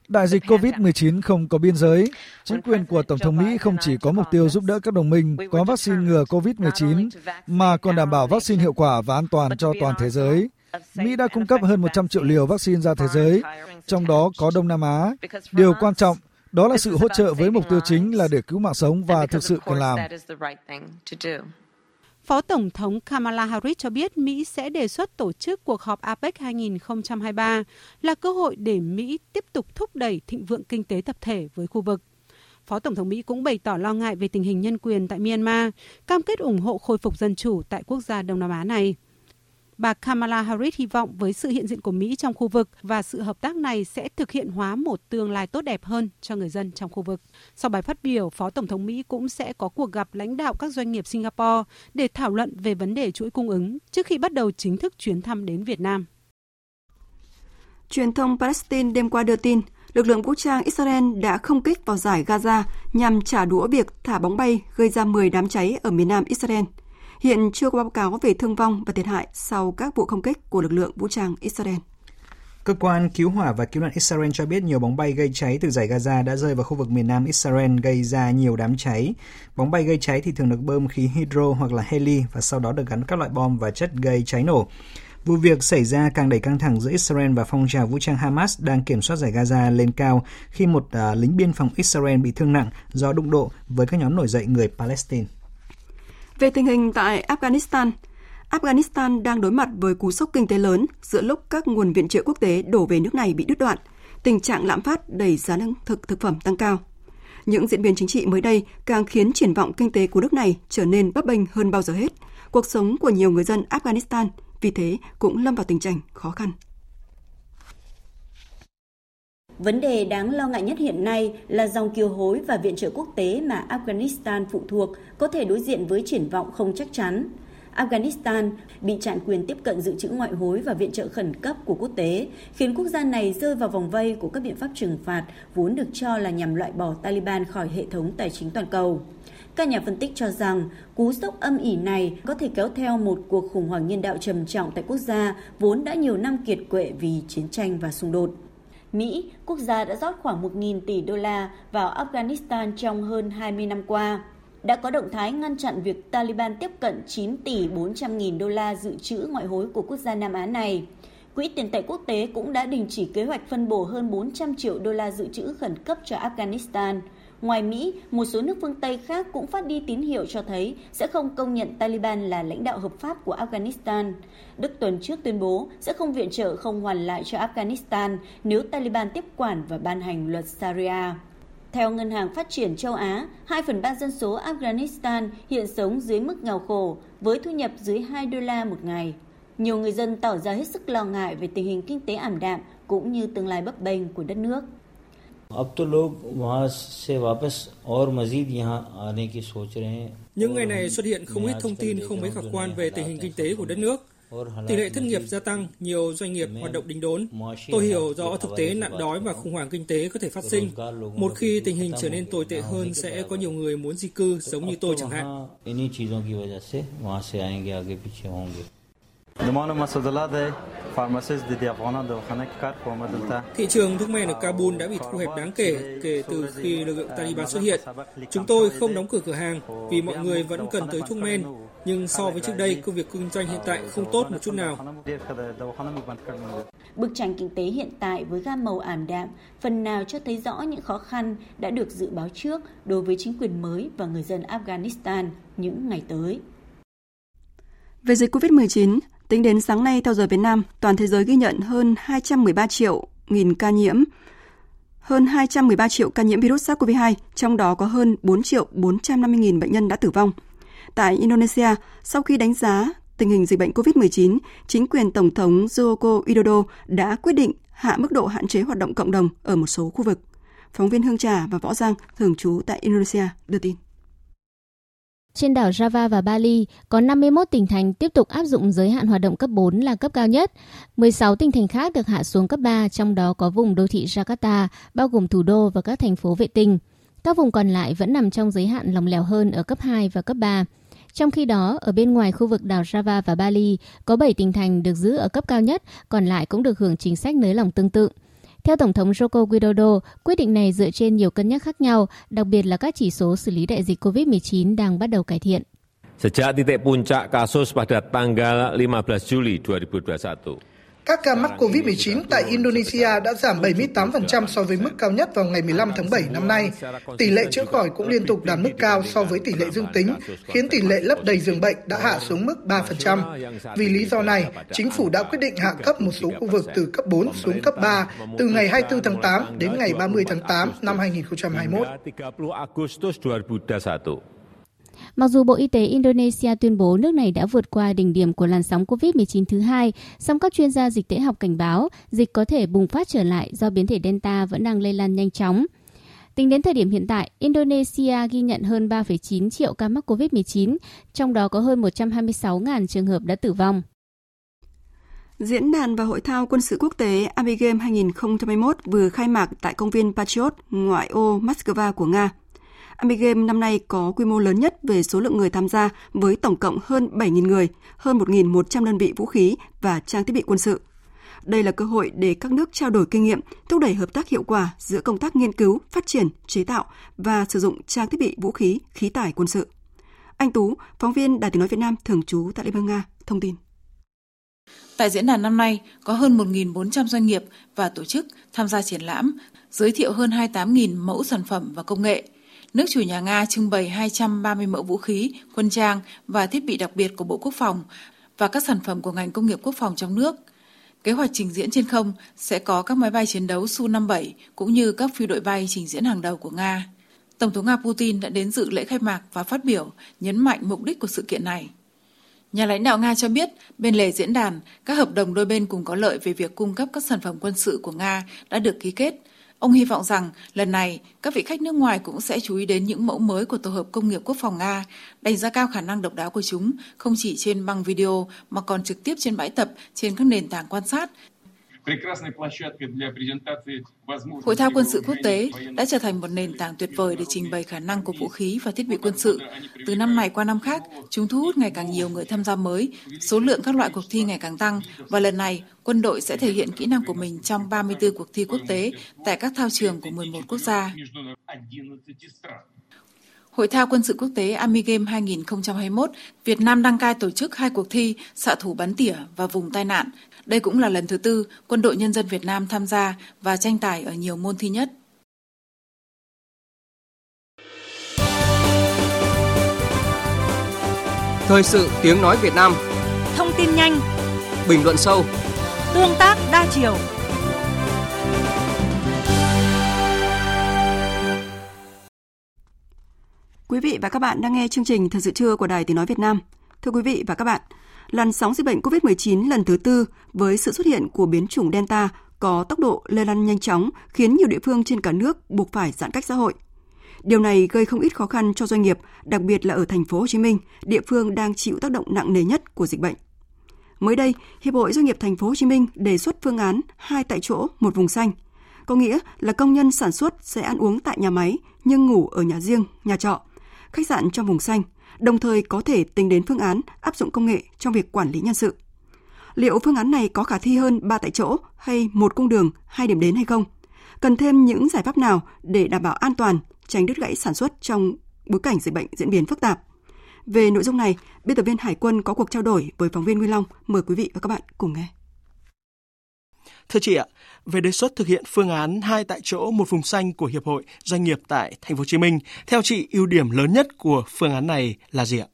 Đại dịch COVID-19 không có biên giới. Chính quyền của Tổng thống Mỹ không chỉ có mục tiêu giúp đỡ các đồng minh có vaccine ngừa COVID-19, mà còn đảm bảo vaccine hiệu quả và an toàn cho toàn thế giới. Mỹ đã cung cấp hơn 100 triệu liều vaccine ra thế giới, trong đó có Đông Nam Á. Điều quan trọng đó là sự hỗ trợ với mục tiêu chính là để cứu mạng sống và thực sự cần làm. Phó Tổng thống Kamala Harris cho biết Mỹ sẽ đề xuất tổ chức cuộc họp APEC 2023 là cơ hội để Mỹ tiếp tục thúc đẩy thịnh vượng kinh tế tập thể với khu vực. Phó Tổng thống Mỹ cũng bày tỏ lo ngại về tình hình nhân quyền tại Myanmar, cam kết ủng hộ khôi phục dân chủ tại quốc gia Đông Nam Á này. Bà Kamala Harris hy vọng với sự hiện diện của Mỹ trong khu vực và sự hợp tác này sẽ thực hiện hóa một tương lai tốt đẹp hơn cho người dân trong khu vực. Sau bài phát biểu, Phó Tổng thống Mỹ cũng sẽ có cuộc gặp lãnh đạo các doanh nghiệp Singapore để thảo luận về vấn đề chuỗi cung ứng trước khi bắt đầu chính thức chuyến thăm đến Việt Nam. Truyền thông Palestine đêm qua đưa tin, lực lượng vũ trang Israel đã không kích vào giải Gaza nhằm trả đũa việc thả bóng bay gây ra 10 đám cháy ở miền nam Israel. Hiện chưa có báo cáo về thương vong và thiệt hại sau các vụ không kích của lực lượng vũ trang Israel. Cơ quan cứu hỏa và cứu nạn Israel cho biết nhiều bóng bay gây cháy từ giải Gaza đã rơi vào khu vực miền nam Israel gây ra nhiều đám cháy. Bóng bay gây cháy thì thường được bơm khí hydro hoặc là heli và sau đó được gắn các loại bom và chất gây cháy nổ. Vụ việc xảy ra càng đẩy căng thẳng giữa Israel và phong trào vũ trang Hamas đang kiểm soát giải Gaza lên cao khi một uh, lính biên phòng Israel bị thương nặng do đụng độ với các nhóm nổi dậy người Palestine. Về tình hình tại Afghanistan, Afghanistan đang đối mặt với cú sốc kinh tế lớn giữa lúc các nguồn viện trợ quốc tế đổ về nước này bị đứt đoạn, tình trạng lạm phát đẩy giá lương thực thực phẩm tăng cao. Những diễn biến chính trị mới đây càng khiến triển vọng kinh tế của nước này trở nên bấp bênh hơn bao giờ hết. Cuộc sống của nhiều người dân Afghanistan vì thế cũng lâm vào tình trạng khó khăn. Vấn đề đáng lo ngại nhất hiện nay là dòng kiều hối và viện trợ quốc tế mà Afghanistan phụ thuộc có thể đối diện với triển vọng không chắc chắn. Afghanistan bị chặn quyền tiếp cận dự trữ ngoại hối và viện trợ khẩn cấp của quốc tế, khiến quốc gia này rơi vào vòng vây của các biện pháp trừng phạt vốn được cho là nhằm loại bỏ Taliban khỏi hệ thống tài chính toàn cầu. Các nhà phân tích cho rằng cú sốc âm ỉ này có thể kéo theo một cuộc khủng hoảng nhân đạo trầm trọng tại quốc gia vốn đã nhiều năm kiệt quệ vì chiến tranh và xung đột. Mỹ, quốc gia đã rót khoảng 1.000 tỷ đô la vào Afghanistan trong hơn 20 năm qua, đã có động thái ngăn chặn việc Taliban tiếp cận 9 tỷ 400 nghìn đô la dự trữ ngoại hối của quốc gia Nam Á này. Quỹ tiền tệ quốc tế cũng đã đình chỉ kế hoạch phân bổ hơn 400 triệu đô la dự trữ khẩn cấp cho Afghanistan – Ngoài Mỹ, một số nước phương Tây khác cũng phát đi tín hiệu cho thấy sẽ không công nhận Taliban là lãnh đạo hợp pháp của Afghanistan. Đức tuần trước tuyên bố sẽ không viện trợ không hoàn lại cho Afghanistan nếu Taliban tiếp quản và ban hành luật Sharia. Theo Ngân hàng Phát triển châu Á, 2 phần 3 dân số Afghanistan hiện sống dưới mức nghèo khổ với thu nhập dưới 2 đô la một ngày. Nhiều người dân tỏ ra hết sức lo ngại về tình hình kinh tế ảm đạm cũng như tương lai bấp bênh của đất nước. अब तो लोग वहाँ से वापस और मजीद यहाँ आने की सोच रहे हैं Những ngày này xuất hiện không ít thông tin không mấy khả quan về tình hình kinh tế của đất nước. Tỷ lệ thất nghiệp gia tăng, nhiều doanh nghiệp hoạt động đình đốn. Tôi hiểu rõ thực tế nạn đói và khủng hoảng kinh tế có thể phát sinh. Một khi tình hình trở nên tồi tệ hơn sẽ có nhiều người muốn di cư giống như tôi chẳng hạn. Thị trường thuốc men ở Kabul đã bị thu hẹp đáng kể kể từ khi lực lượng Taliban xuất hiện. Chúng tôi không đóng cửa cửa hàng vì mọi người vẫn cần tới thuốc men, nhưng so với trước đây, công việc kinh doanh hiện tại không tốt một chút nào. Bức tranh kinh tế hiện tại với gam màu ảm đạm phần nào cho thấy rõ những khó khăn đã được dự báo trước đối với chính quyền mới và người dân Afghanistan những ngày tới. Về dịch COVID-19, Tính đến sáng nay theo giờ Việt Nam, toàn thế giới ghi nhận hơn 213 triệu nghìn ca nhiễm, hơn 213 triệu ca nhiễm virus SARS-CoV-2, trong đó có hơn 4 triệu 450 nghìn bệnh nhân đã tử vong. Tại Indonesia, sau khi đánh giá tình hình dịch bệnh COVID-19, chính quyền Tổng thống Joko Widodo đã quyết định hạ mức độ hạn chế hoạt động cộng đồng ở một số khu vực. Phóng viên Hương Trà và Võ Giang, thường trú tại Indonesia, đưa tin. Trên đảo Java và Bali có 51 tỉnh thành tiếp tục áp dụng giới hạn hoạt động cấp 4 là cấp cao nhất. 16 tỉnh thành khác được hạ xuống cấp 3, trong đó có vùng đô thị Jakarta, bao gồm thủ đô và các thành phố vệ tinh. Các vùng còn lại vẫn nằm trong giới hạn lòng lẻo hơn ở cấp 2 và cấp 3. Trong khi đó, ở bên ngoài khu vực đảo Java và Bali, có 7 tỉnh thành được giữ ở cấp cao nhất, còn lại cũng được hưởng chính sách nới lỏng tương tự. Theo Tổng thống Joko Widodo, quyết định này dựa trên nhiều cân nhắc khác nhau, đặc biệt là các chỉ số xử lý đại dịch COVID-19 đang bắt đầu cải thiện. Sejak titik puncak kasus pada tanggal 15 Juli 2021. Các ca mắc COVID-19 tại Indonesia đã giảm 78% so với mức cao nhất vào ngày 15 tháng 7 năm nay. Tỷ lệ chữa khỏi cũng liên tục đạt mức cao so với tỷ lệ dương tính, khiến tỷ lệ lấp đầy giường bệnh đã hạ xuống mức 3%. Vì lý do này, chính phủ đã quyết định hạ cấp một số khu vực từ cấp 4 xuống cấp 3 từ ngày 24 tháng 8 đến ngày 30 tháng 8 năm 2021. Mặc dù Bộ Y tế Indonesia tuyên bố nước này đã vượt qua đỉnh điểm của làn sóng COVID-19 thứ hai, song các chuyên gia dịch tễ học cảnh báo dịch có thể bùng phát trở lại do biến thể Delta vẫn đang lây lan nhanh chóng. Tính đến thời điểm hiện tại, Indonesia ghi nhận hơn 3,9 triệu ca mắc COVID-19, trong đó có hơn 126.000 trường hợp đã tử vong. Diễn đàn và hội thao quân sự quốc tế Army Games 2021 vừa khai mạc tại công viên Patriot, ngoại ô Moscow của Nga. Army Game năm nay có quy mô lớn nhất về số lượng người tham gia với tổng cộng hơn 7.000 người, hơn 1.100 đơn vị vũ khí và trang thiết bị quân sự. Đây là cơ hội để các nước trao đổi kinh nghiệm, thúc đẩy hợp tác hiệu quả giữa công tác nghiên cứu, phát triển, chế tạo và sử dụng trang thiết bị vũ khí, khí tải quân sự. Anh Tú, phóng viên Đài Tiếng Nói Việt Nam thường trú tại Liên bang Nga, thông tin. Tại diễn đàn năm nay, có hơn 1.400 doanh nghiệp và tổ chức tham gia triển lãm, giới thiệu hơn 28.000 mẫu sản phẩm và công nghệ. Nước chủ nhà Nga trưng bày 230 mẫu vũ khí, quân trang và thiết bị đặc biệt của Bộ Quốc phòng và các sản phẩm của ngành công nghiệp quốc phòng trong nước. Kế hoạch trình diễn trên không sẽ có các máy bay chiến đấu Su-57 cũng như các phi đội bay trình diễn hàng đầu của Nga. Tổng thống Nga Putin đã đến dự lễ khai mạc và phát biểu, nhấn mạnh mục đích của sự kiện này. Nhà lãnh đạo Nga cho biết, bên lề diễn đàn, các hợp đồng đôi bên cùng có lợi về việc cung cấp các sản phẩm quân sự của Nga đã được ký kết. Ông hy vọng rằng lần này các vị khách nước ngoài cũng sẽ chú ý đến những mẫu mới của tổ hợp công nghiệp quốc phòng Nga, đánh giá cao khả năng độc đáo của chúng không chỉ trên băng video mà còn trực tiếp trên bãi tập trên các nền tảng quan sát. Hội thao quân sự quốc tế đã trở thành một nền tảng tuyệt vời để trình bày khả năng của vũ khí và thiết bị quân sự. Từ năm này qua năm khác, chúng thu hút ngày càng nhiều người tham gia mới, số lượng các loại cuộc thi ngày càng tăng và lần này quân đội sẽ thể hiện kỹ năng của mình trong 34 cuộc thi quốc tế tại các thao trường của 11 quốc gia. Hội thao quân sự quốc tế Army Game 2021, Việt Nam đăng cai tổ chức hai cuộc thi xạ thủ bắn tỉa và vùng tai nạn. Đây cũng là lần thứ tư Quân đội Nhân dân Việt Nam tham gia và tranh tài ở nhiều môn thi nhất. Thời sự tiếng nói Việt Nam Thông tin nhanh Bình luận sâu Tương tác đa chiều Quý vị và các bạn đang nghe chương trình Thời sự trưa của Đài Tiếng Nói Việt Nam. Thưa quý vị và các bạn, làn sóng dịch bệnh COVID-19 lần thứ tư với sự xuất hiện của biến chủng Delta có tốc độ lây lan nhanh chóng khiến nhiều địa phương trên cả nước buộc phải giãn cách xã hội. Điều này gây không ít khó khăn cho doanh nghiệp, đặc biệt là ở thành phố Hồ Chí Minh, địa phương đang chịu tác động nặng nề nhất của dịch bệnh. Mới đây, Hiệp hội Doanh nghiệp thành phố Hồ Chí Minh đề xuất phương án hai tại chỗ, một vùng xanh. Có nghĩa là công nhân sản xuất sẽ ăn uống tại nhà máy nhưng ngủ ở nhà riêng, nhà trọ, khách sạn trong vùng xanh, đồng thời có thể tính đến phương án áp dụng công nghệ trong việc quản lý nhân sự. Liệu phương án này có khả thi hơn ba tại chỗ hay một cung đường, hai điểm đến hay không? Cần thêm những giải pháp nào để đảm bảo an toàn, tránh đứt gãy sản xuất trong bối cảnh dịch bệnh diễn biến phức tạp? Về nội dung này, biên tập viên Hải quân có cuộc trao đổi với phóng viên Nguyên Long. Mời quý vị và các bạn cùng nghe. Thưa chị ạ, về đề xuất thực hiện phương án hai tại chỗ một vùng xanh của hiệp hội doanh nghiệp tại thành phố Hồ Chí Minh, theo chị ưu điểm lớn nhất của phương án này là gì ạ?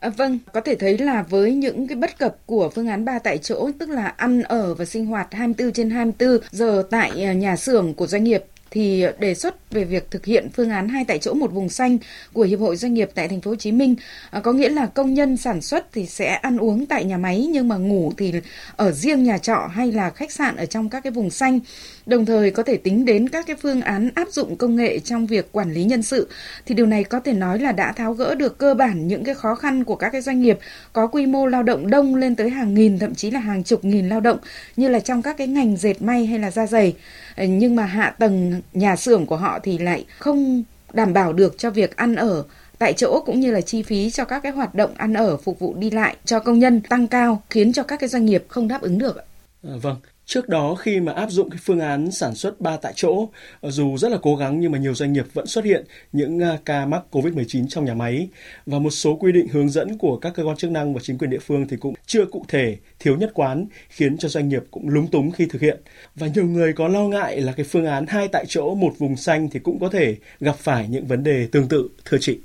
À, vâng, có thể thấy là với những cái bất cập của phương án 3 tại chỗ, tức là ăn ở và sinh hoạt 24 trên 24 giờ tại à, nhà xưởng của doanh nghiệp thì đề xuất về việc thực hiện phương án hai tại chỗ một vùng xanh của hiệp hội doanh nghiệp tại thành phố Hồ Chí Minh à, có nghĩa là công nhân sản xuất thì sẽ ăn uống tại nhà máy nhưng mà ngủ thì ở riêng nhà trọ hay là khách sạn ở trong các cái vùng xanh đồng thời có thể tính đến các cái phương án áp dụng công nghệ trong việc quản lý nhân sự. Thì điều này có thể nói là đã tháo gỡ được cơ bản những cái khó khăn của các cái doanh nghiệp có quy mô lao động đông lên tới hàng nghìn thậm chí là hàng chục nghìn lao động như là trong các cái ngành dệt may hay là da giày. Ờ, nhưng mà hạ tầng nhà xưởng của họ thì lại không đảm bảo được cho việc ăn ở tại chỗ cũng như là chi phí cho các cái hoạt động ăn ở phục vụ đi lại cho công nhân tăng cao khiến cho các cái doanh nghiệp không đáp ứng được. À, vâng, Trước đó khi mà áp dụng cái phương án sản xuất 3 tại chỗ, ờ, dù rất là cố gắng nhưng mà nhiều doanh nghiệp vẫn xuất hiện những ờ, ca mắc COVID-19 trong nhà máy và một số quy định hướng dẫn của các cơ quan chức năng và chính quyền địa phương thì cũng chưa cụ thể, thiếu nhất quán khiến cho doanh nghiệp cũng lúng túng khi thực hiện. Và nhiều người có lo ngại là cái phương án hai tại chỗ một vùng xanh thì cũng có thể gặp phải những vấn đề tương tự thưa chị.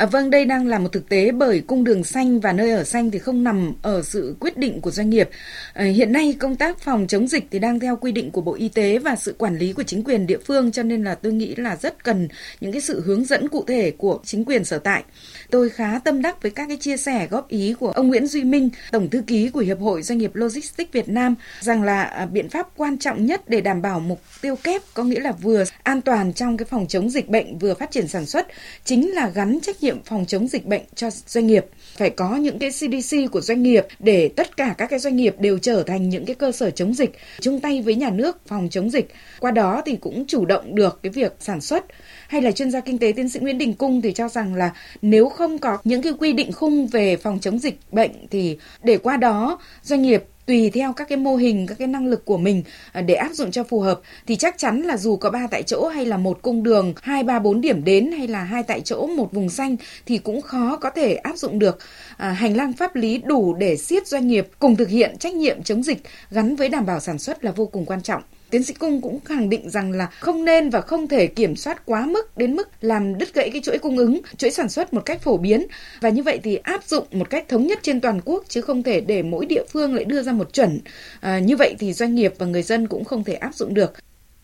À, vâng, đây đang là một thực tế bởi cung đường xanh và nơi ở xanh thì không nằm ở sự quyết định của doanh nghiệp. À, hiện nay công tác phòng chống dịch thì đang theo quy định của Bộ Y tế và sự quản lý của chính quyền địa phương cho nên là tôi nghĩ là rất cần những cái sự hướng dẫn cụ thể của chính quyền sở tại. Tôi khá tâm đắc với các cái chia sẻ góp ý của ông Nguyễn Duy Minh, Tổng thư ký của Hiệp hội Doanh nghiệp Logistics Việt Nam rằng là à, biện pháp quan trọng nhất để đảm bảo mục tiêu kép có nghĩa là vừa an toàn trong cái phòng chống dịch bệnh vừa phát triển sản xuất chính là gắn trách nhiệm phòng chống dịch bệnh cho doanh nghiệp. Phải có những cái CDC của doanh nghiệp để tất cả các cái doanh nghiệp đều trở thành những cái cơ sở chống dịch, chung tay với nhà nước phòng chống dịch. Qua đó thì cũng chủ động được cái việc sản xuất. Hay là chuyên gia kinh tế tiến sĩ Nguyễn Đình Cung thì cho rằng là nếu không có những cái quy định khung về phòng chống dịch bệnh thì để qua đó doanh nghiệp tùy theo các cái mô hình các cái năng lực của mình à, để áp dụng cho phù hợp thì chắc chắn là dù có ba tại chỗ hay là một cung đường hai ba bốn điểm đến hay là hai tại chỗ một vùng xanh thì cũng khó có thể áp dụng được. À, hành lang pháp lý đủ để siết doanh nghiệp cùng thực hiện trách nhiệm chống dịch gắn với đảm bảo sản xuất là vô cùng quan trọng. Tiến sĩ Cung cũng khẳng định rằng là không nên và không thể kiểm soát quá mức đến mức làm đứt gãy cái chuỗi cung ứng, chuỗi sản xuất một cách phổ biến và như vậy thì áp dụng một cách thống nhất trên toàn quốc chứ không thể để mỗi địa phương lại đưa ra một chuẩn. À, như vậy thì doanh nghiệp và người dân cũng không thể áp dụng được.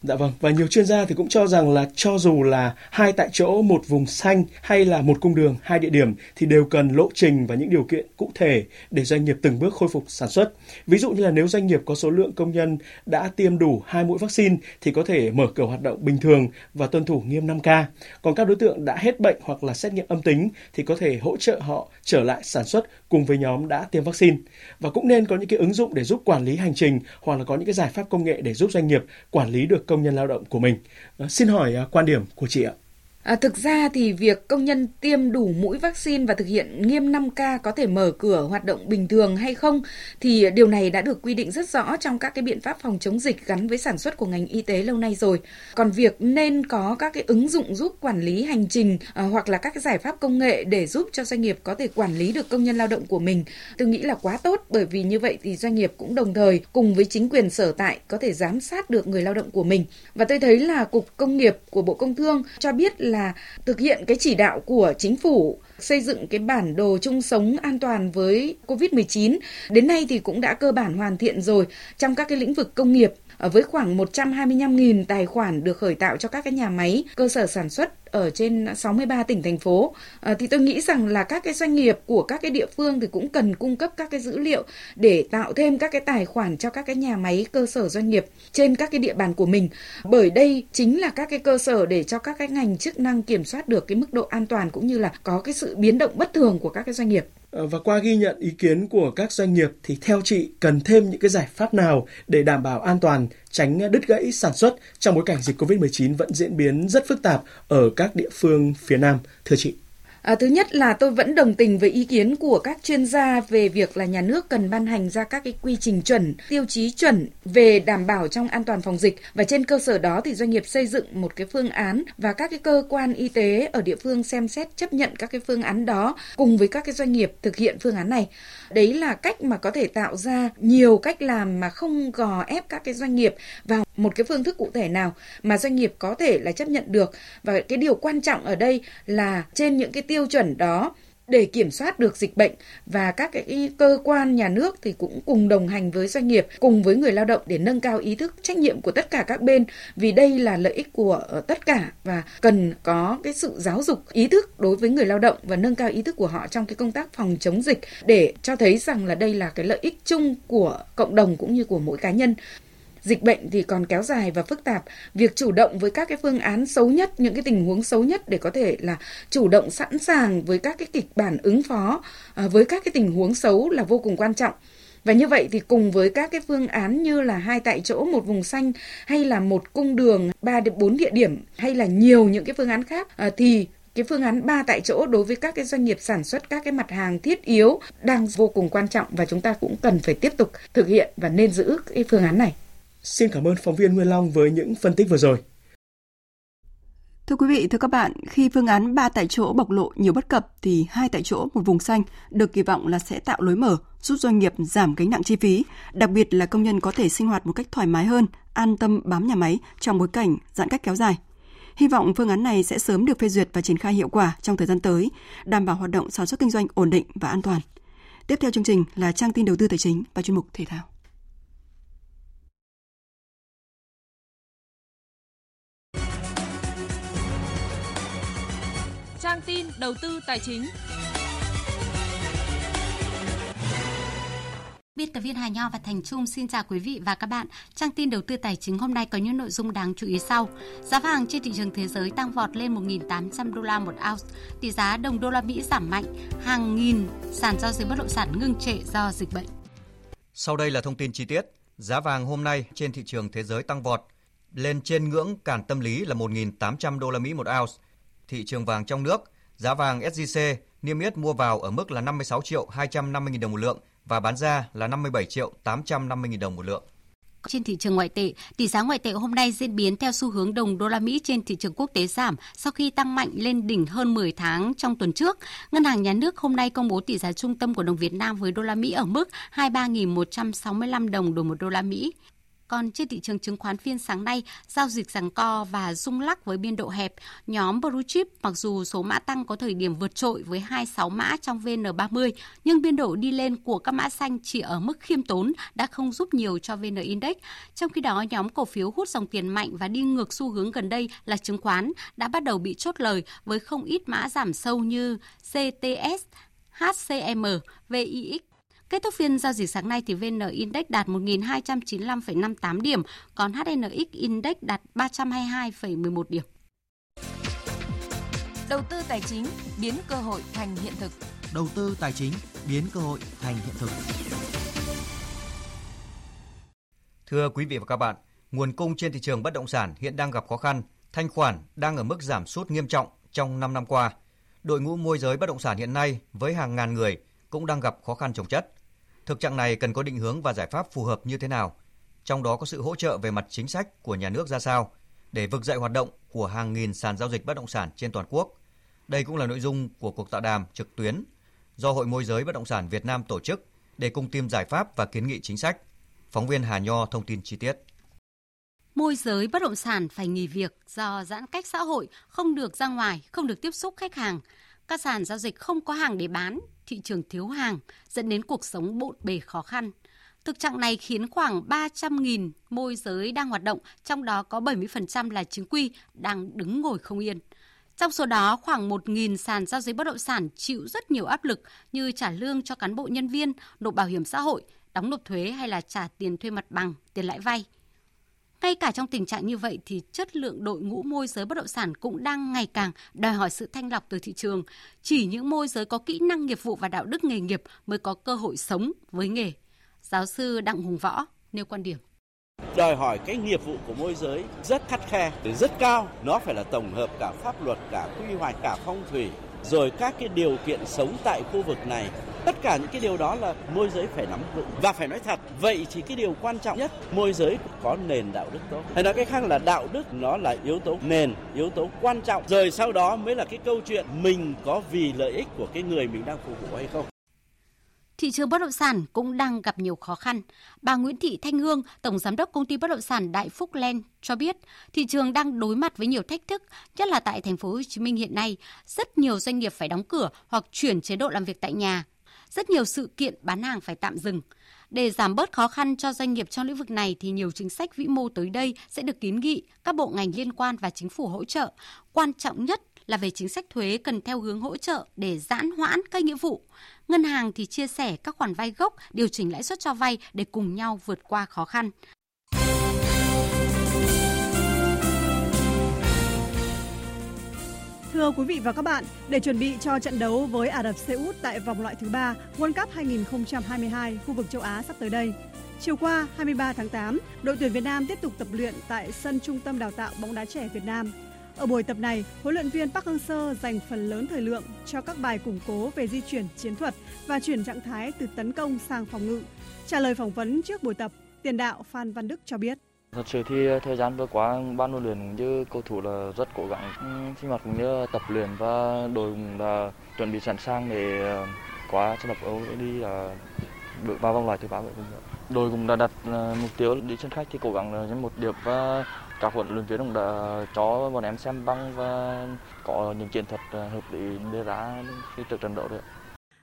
Dạ vâng, và nhiều chuyên gia thì cũng cho rằng là cho dù là hai tại chỗ một vùng xanh hay là một cung đường hai địa điểm thì đều cần lộ trình và những điều kiện cụ thể để doanh nghiệp từng bước khôi phục sản xuất. Ví dụ như là nếu doanh nghiệp có số lượng công nhân đã tiêm đủ hai mũi vaccine thì có thể mở cửa hoạt động bình thường và tuân thủ nghiêm 5K. Còn các đối tượng đã hết bệnh hoặc là xét nghiệm âm tính thì có thể hỗ trợ họ trở lại sản xuất cùng với nhóm đã tiêm vaccine. Và cũng nên có những cái ứng dụng để giúp quản lý hành trình hoặc là có những cái giải pháp công nghệ để giúp doanh nghiệp quản lý được công nhân lao động của mình. Ờ, xin hỏi à, quan điểm của chị ạ. À, thực ra thì việc công nhân tiêm đủ mũi vaccine và thực hiện nghiêm 5K có thể mở cửa hoạt động bình thường hay không thì điều này đã được quy định rất rõ trong các cái biện pháp phòng chống dịch gắn với sản xuất của ngành y tế lâu nay rồi. Còn việc nên có các cái ứng dụng giúp quản lý hành trình à, hoặc là các cái giải pháp công nghệ để giúp cho doanh nghiệp có thể quản lý được công nhân lao động của mình, tôi nghĩ là quá tốt bởi vì như vậy thì doanh nghiệp cũng đồng thời cùng với chính quyền sở tại có thể giám sát được người lao động của mình. Và tôi thấy là cục công nghiệp của Bộ Công Thương cho biết là là thực hiện cái chỉ đạo của chính phủ xây dựng cái bản đồ chung sống an toàn với COVID-19. Đến nay thì cũng đã cơ bản hoàn thiện rồi trong các cái lĩnh vực công nghiệp ờ, với khoảng 125.000 tài khoản được khởi tạo cho các cái nhà máy, cơ sở sản xuất ở trên 63 tỉnh thành phố. À, thì tôi nghĩ rằng là các cái doanh nghiệp của các cái địa phương thì cũng cần cung cấp các cái dữ liệu để tạo thêm các cái tài khoản cho các cái nhà máy cơ sở doanh nghiệp trên các cái địa bàn của mình. Bởi đây chính là các cái cơ sở để cho các cái ngành chức năng kiểm soát được cái mức độ an toàn cũng như là có cái sự biến động bất thường của các cái doanh nghiệp. Ờ, và qua ghi nhận ý kiến của các doanh nghiệp thì theo chị cần thêm những cái giải pháp nào để đảm bảo an toàn, tránh đứt gãy sản xuất trong bối cảnh dịch COVID-19 vẫn diễn biến rất phức tạp ở các địa phương phía Nam, thưa chị? À, thứ nhất là tôi vẫn đồng tình với ý kiến của các chuyên gia về việc là nhà nước cần ban hành ra các cái quy trình chuẩn, tiêu chí chuẩn về đảm bảo trong an toàn phòng dịch và trên cơ sở đó thì doanh nghiệp xây dựng một cái phương án và các cái cơ quan y tế ở địa phương xem xét chấp nhận các cái phương án đó cùng với các cái doanh nghiệp thực hiện phương án này. Đấy là cách mà có thể tạo ra nhiều cách làm mà không gò ép các cái doanh nghiệp vào một cái phương thức cụ thể nào mà doanh nghiệp có thể là chấp nhận được và cái điều quan trọng ở đây là trên những cái tiêu tiêu chuẩn đó để kiểm soát được dịch bệnh và các cái cơ quan nhà nước thì cũng cùng đồng hành với doanh nghiệp, cùng với người lao động để nâng cao ý thức, trách nhiệm của tất cả các bên. Vì đây là lợi ích của ờ, tất cả và cần có cái sự giáo dục, ý thức đối với người lao động và nâng cao ý thức của họ trong cái công tác phòng chống dịch để cho thấy rằng là đây là cái lợi ích chung của cộng đồng cũng như của mỗi cá nhân. Dịch bệnh thì còn kéo dài và phức tạp, việc chủ động với các cái phương án xấu nhất, những cái tình huống xấu nhất để có thể là chủ động sẵn sàng với các cái kịch bản ứng phó à, với các cái tình huống xấu là vô cùng quan trọng. Và như vậy thì cùng với các cái phương án như là hai tại chỗ một vùng xanh hay là một cung đường ba đến bốn địa điểm hay là nhiều những cái phương án khác à, thì cái phương án ba tại chỗ đối với các cái doanh nghiệp sản xuất các cái mặt hàng thiết yếu đang vô cùng quan trọng và chúng ta cũng cần phải tiếp tục thực hiện và nên giữ cái phương án này. Xin cảm ơn phóng viên Nguyên Long với những phân tích vừa rồi. Thưa quý vị, thưa các bạn, khi phương án 3 tại chỗ bộc lộ nhiều bất cập thì hai tại chỗ một vùng xanh được kỳ vọng là sẽ tạo lối mở, giúp doanh nghiệp giảm gánh nặng chi phí, đặc biệt là công nhân có thể sinh hoạt một cách thoải mái hơn, an tâm bám nhà máy trong bối cảnh giãn cách kéo dài. Hy vọng phương án này sẽ sớm được phê duyệt và triển khai hiệu quả trong thời gian tới, đảm bảo hoạt động sản xuất kinh doanh ổn định và an toàn. Tiếp theo chương trình là trang tin đầu tư tài chính và chuyên mục thể thao. Trang tin đầu tư tài chính. Biên tập viên Hà Nho và Thành Trung xin chào quý vị và các bạn. Trang tin đầu tư tài chính hôm nay có những nội dung đáng chú ý sau. Giá vàng trên thị trường thế giới tăng vọt lên 1.800 đô la một ounce, tỷ giá đồng đô la Mỹ giảm mạnh, hàng nghìn sàn giao dịch bất động sản ngưng trệ do dịch bệnh. Sau đây là thông tin chi tiết. Giá vàng hôm nay trên thị trường thế giới tăng vọt lên trên ngưỡng cản tâm lý là 1.800 đô la Mỹ một ounce. Thị trường vàng trong nước, giá vàng SJC niêm yết mua vào ở mức là 56 triệu 250 000 đồng một lượng và bán ra là 57 triệu 850 000 đồng một lượng. Trên thị trường ngoại tệ, tỷ giá ngoại tệ hôm nay diễn biến theo xu hướng đồng đô la Mỹ trên thị trường quốc tế giảm sau khi tăng mạnh lên đỉnh hơn 10 tháng trong tuần trước. Ngân hàng Nhà nước hôm nay công bố tỷ giá trung tâm của đồng Việt Nam với đô la Mỹ ở mức 23.165 đồng đổi một đô la Mỹ. Còn trên thị trường chứng khoán phiên sáng nay, giao dịch giằng co và rung lắc với biên độ hẹp. Nhóm Blue Chip mặc dù số mã tăng có thời điểm vượt trội với 26 mã trong VN30, nhưng biên độ đi lên của các mã xanh chỉ ở mức khiêm tốn đã không giúp nhiều cho VN Index. Trong khi đó, nhóm cổ phiếu hút dòng tiền mạnh và đi ngược xu hướng gần đây là chứng khoán đã bắt đầu bị chốt lời với không ít mã giảm sâu như CTS, HCM, VIX Kết thúc phiên giao dịch sáng nay thì VN Index đạt 1.295,58 điểm, còn HNX Index đạt 322,11 điểm. Đầu tư tài chính biến cơ hội thành hiện thực. Đầu tư tài chính biến cơ hội thành hiện thực. Thưa quý vị và các bạn, nguồn cung trên thị trường bất động sản hiện đang gặp khó khăn, thanh khoản đang ở mức giảm sút nghiêm trọng trong 5 năm qua. Đội ngũ môi giới bất động sản hiện nay với hàng ngàn người cũng đang gặp khó khăn trồng chất. Thực trạng này cần có định hướng và giải pháp phù hợp như thế nào? Trong đó có sự hỗ trợ về mặt chính sách của nhà nước ra sao để vực dậy hoạt động của hàng nghìn sàn giao dịch bất động sản trên toàn quốc. Đây cũng là nội dung của cuộc tọa đàm trực tuyến do Hội môi giới bất động sản Việt Nam tổ chức để cùng tìm giải pháp và kiến nghị chính sách. Phóng viên Hà Nho thông tin chi tiết. Môi giới bất động sản phải nghỉ việc do giãn cách xã hội, không được ra ngoài, không được tiếp xúc khách hàng. Các sàn giao dịch không có hàng để bán, thị trường thiếu hàng, dẫn đến cuộc sống bộn bề khó khăn. Thực trạng này khiến khoảng 300.000 môi giới đang hoạt động, trong đó có 70% là chính quy, đang đứng ngồi không yên. Trong số đó, khoảng 1.000 sàn giao dịch bất động sản chịu rất nhiều áp lực như trả lương cho cán bộ nhân viên, nộp bảo hiểm xã hội, đóng nộp thuế hay là trả tiền thuê mặt bằng, tiền lãi vay. Ngay cả trong tình trạng như vậy thì chất lượng đội ngũ môi giới bất động sản cũng đang ngày càng đòi hỏi sự thanh lọc từ thị trường. Chỉ những môi giới có kỹ năng nghiệp vụ và đạo đức nghề nghiệp mới có cơ hội sống với nghề. Giáo sư Đặng Hùng Võ nêu quan điểm đòi hỏi cái nghiệp vụ của môi giới rất khắt khe, rất cao. Nó phải là tổng hợp cả pháp luật, cả quy hoạch, cả phong thủy, rồi các cái điều kiện sống tại khu vực này Tất cả những cái điều đó là môi giới phải nắm vững và phải nói thật. Vậy thì cái điều quan trọng nhất môi giới có nền đạo đức tốt. Hay nói cái khác là đạo đức nó là yếu tố nền, yếu tố quan trọng. Rồi sau đó mới là cái câu chuyện mình có vì lợi ích của cái người mình đang phục vụ hay không. Thị trường bất động sản cũng đang gặp nhiều khó khăn. Bà Nguyễn Thị Thanh Hương, Tổng Giám đốc Công ty Bất động sản Đại Phúc Len cho biết, thị trường đang đối mặt với nhiều thách thức, nhất là tại thành phố Hồ Chí Minh hiện nay, rất nhiều doanh nghiệp phải đóng cửa hoặc chuyển chế độ làm việc tại nhà rất nhiều sự kiện bán hàng phải tạm dừng. Để giảm bớt khó khăn cho doanh nghiệp trong lĩnh vực này thì nhiều chính sách vĩ mô tới đây sẽ được kiến nghị các bộ ngành liên quan và chính phủ hỗ trợ. Quan trọng nhất là về chính sách thuế cần theo hướng hỗ trợ để giãn hoãn các nghĩa vụ. Ngân hàng thì chia sẻ các khoản vay gốc, điều chỉnh lãi suất cho vay để cùng nhau vượt qua khó khăn. Thưa quý vị và các bạn, để chuẩn bị cho trận đấu với Ả Rập Xê Út tại vòng loại thứ 3 World Cup 2022 khu vực châu Á sắp tới đây, chiều qua 23 tháng 8, đội tuyển Việt Nam tiếp tục tập luyện tại sân Trung tâm Đào tạo bóng đá trẻ Việt Nam. Ở buổi tập này, huấn luyện viên Park Hang-seo dành phần lớn thời lượng cho các bài củng cố về di chuyển chiến thuật và chuyển trạng thái từ tấn công sang phòng ngự. Trả lời phỏng vấn trước buổi tập, tiền đạo Phan Văn Đức cho biết. Thật sự thì ờ, thời gian vừa qua ban huấn luyện cũng như cầu thủ là rất cố gắng ừ, sinh hoạt cũng như tập luyện và đội cũng là chuẩn bị sẵn sàng để ờ, qua trận đấu Âu đi là bước vào vòng loại thứ ba vậy đội cũng đã đặt mục tiêu đi sân khách thì cố gắng là một điểm và các huấn luyện viên cũng đã cho bọn em xem băng và có những chiến thuật ờ, hợp lý đưa ra khi trước trận đấu đấy.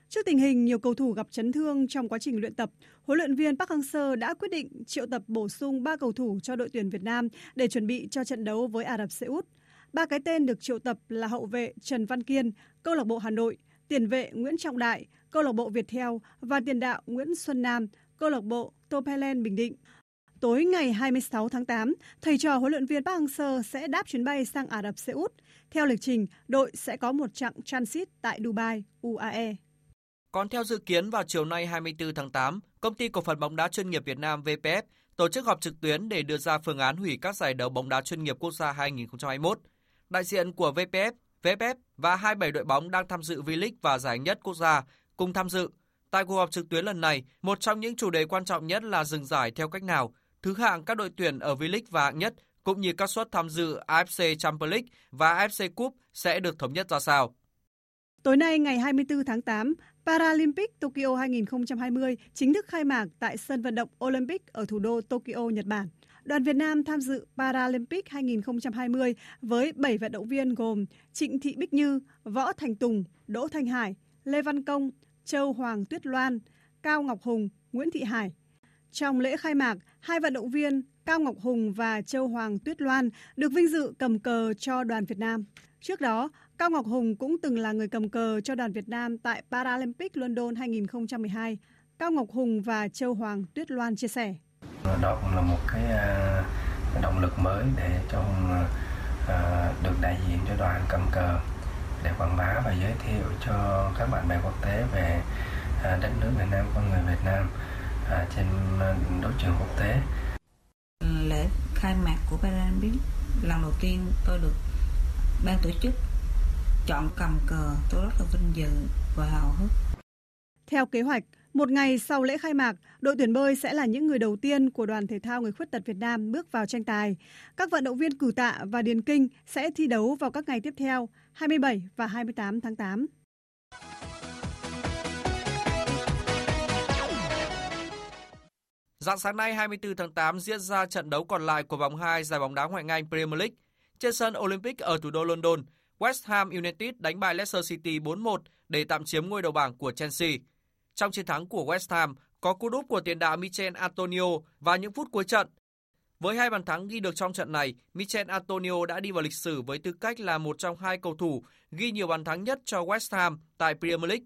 Trước tình hình nhiều cầu thủ gặp chấn thương trong quá trình luyện tập, huấn luyện viên Park Hang-seo đã quyết định triệu tập bổ sung 3 cầu thủ cho đội tuyển Việt Nam để chuẩn bị cho trận đấu với Ả Rập Xê Út. Ba cái tên được triệu tập là hậu vệ Trần Văn Kiên, câu lạc bộ Hà Nội, tiền vệ Nguyễn Trọng Đại, câu lạc bộ Viettel và tiền đạo Nguyễn Xuân Nam, câu lạc bộ Topelen Bình Định. Tối ngày 26 tháng 8, thầy trò huấn luyện viên Park Hang-seo sẽ đáp chuyến bay sang Ả Rập Xê Út. Theo lịch trình, đội sẽ có một chặng transit tại Dubai, UAE. Còn theo dự kiến vào chiều nay 24 tháng 8, công ty cổ phần bóng đá chuyên nghiệp Việt Nam VPF tổ chức họp trực tuyến để đưa ra phương án hủy các giải đấu bóng đá chuyên nghiệp quốc gia 2021. Đại diện của VPF, VFF và 27 đội bóng đang tham dự V-League và giải nhất quốc gia cùng tham dự. Tại cuộc họp trực tuyến lần này, một trong những chủ đề quan trọng nhất là dừng giải theo cách nào, thứ hạng các đội tuyển ở V-League và hạng nhất cũng như các suất tham dự AFC Champions League và AFC Cup sẽ được thống nhất ra sao. Tối nay ngày 24 tháng 8, Paralympic Tokyo 2020 chính thức khai mạc tại sân vận động Olympic ở thủ đô Tokyo, Nhật Bản. Đoàn Việt Nam tham dự Paralympic 2020 với 7 vận động viên gồm Trịnh Thị Bích Như, Võ Thành Tùng, Đỗ Thanh Hải, Lê Văn Công, Châu Hoàng Tuyết Loan, Cao Ngọc Hùng, Nguyễn Thị Hải. Trong lễ khai mạc, hai vận động viên Cao Ngọc Hùng và Châu Hoàng Tuyết Loan được vinh dự cầm cờ cho đoàn Việt Nam. Trước đó, Cao Ngọc Hùng cũng từng là người cầm cờ cho đoàn Việt Nam tại Paralympic London 2012. Cao Ngọc Hùng và Châu Hoàng Tuyết Loan chia sẻ. Đó cũng là một cái à, động lực mới để cho à, à, được đại diện cho đoàn cầm cờ để quảng bá và giới thiệu cho các bạn bè quốc tế về đất nước Việt Nam, con người Việt Nam trên đấu trường quốc tế. Lễ khai mạc của Paralympic lần đầu tiên tôi được ban tổ chức chọn cầm cờ tôi rất là vinh dự và hào hức. Theo kế hoạch, một ngày sau lễ khai mạc, đội tuyển bơi sẽ là những người đầu tiên của đoàn thể thao người khuyết tật Việt Nam bước vào tranh tài. Các vận động viên cử tạ và điền kinh sẽ thi đấu vào các ngày tiếp theo, 27 và 28 tháng 8. Dạng sáng nay 24 tháng 8 diễn ra trận đấu còn lại của vòng 2 giải bóng đá ngoại hạng Anh Premier League. Trên sân Olympic ở thủ đô London, West Ham United đánh bại Leicester City 4-1 để tạm chiếm ngôi đầu bảng của Chelsea. Trong chiến thắng của West Ham, có cú đúp của tiền đạo Michel Antonio và những phút cuối trận. Với hai bàn thắng ghi được trong trận này, Michel Antonio đã đi vào lịch sử với tư cách là một trong hai cầu thủ ghi nhiều bàn thắng nhất cho West Ham tại Premier League.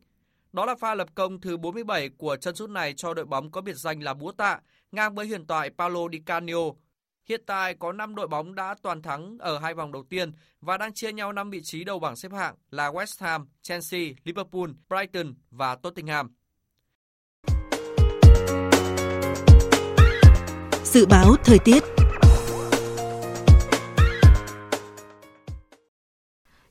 Đó là pha lập công thứ 47 của chân sút này cho đội bóng có biệt danh là búa tạ, ngang với huyền thoại Paulo Di Canio Hiện tại có 5 đội bóng đã toàn thắng ở hai vòng đầu tiên và đang chia nhau 5 vị trí đầu bảng xếp hạng là West Ham, Chelsea, Liverpool, Brighton và Tottenham. Dự báo thời tiết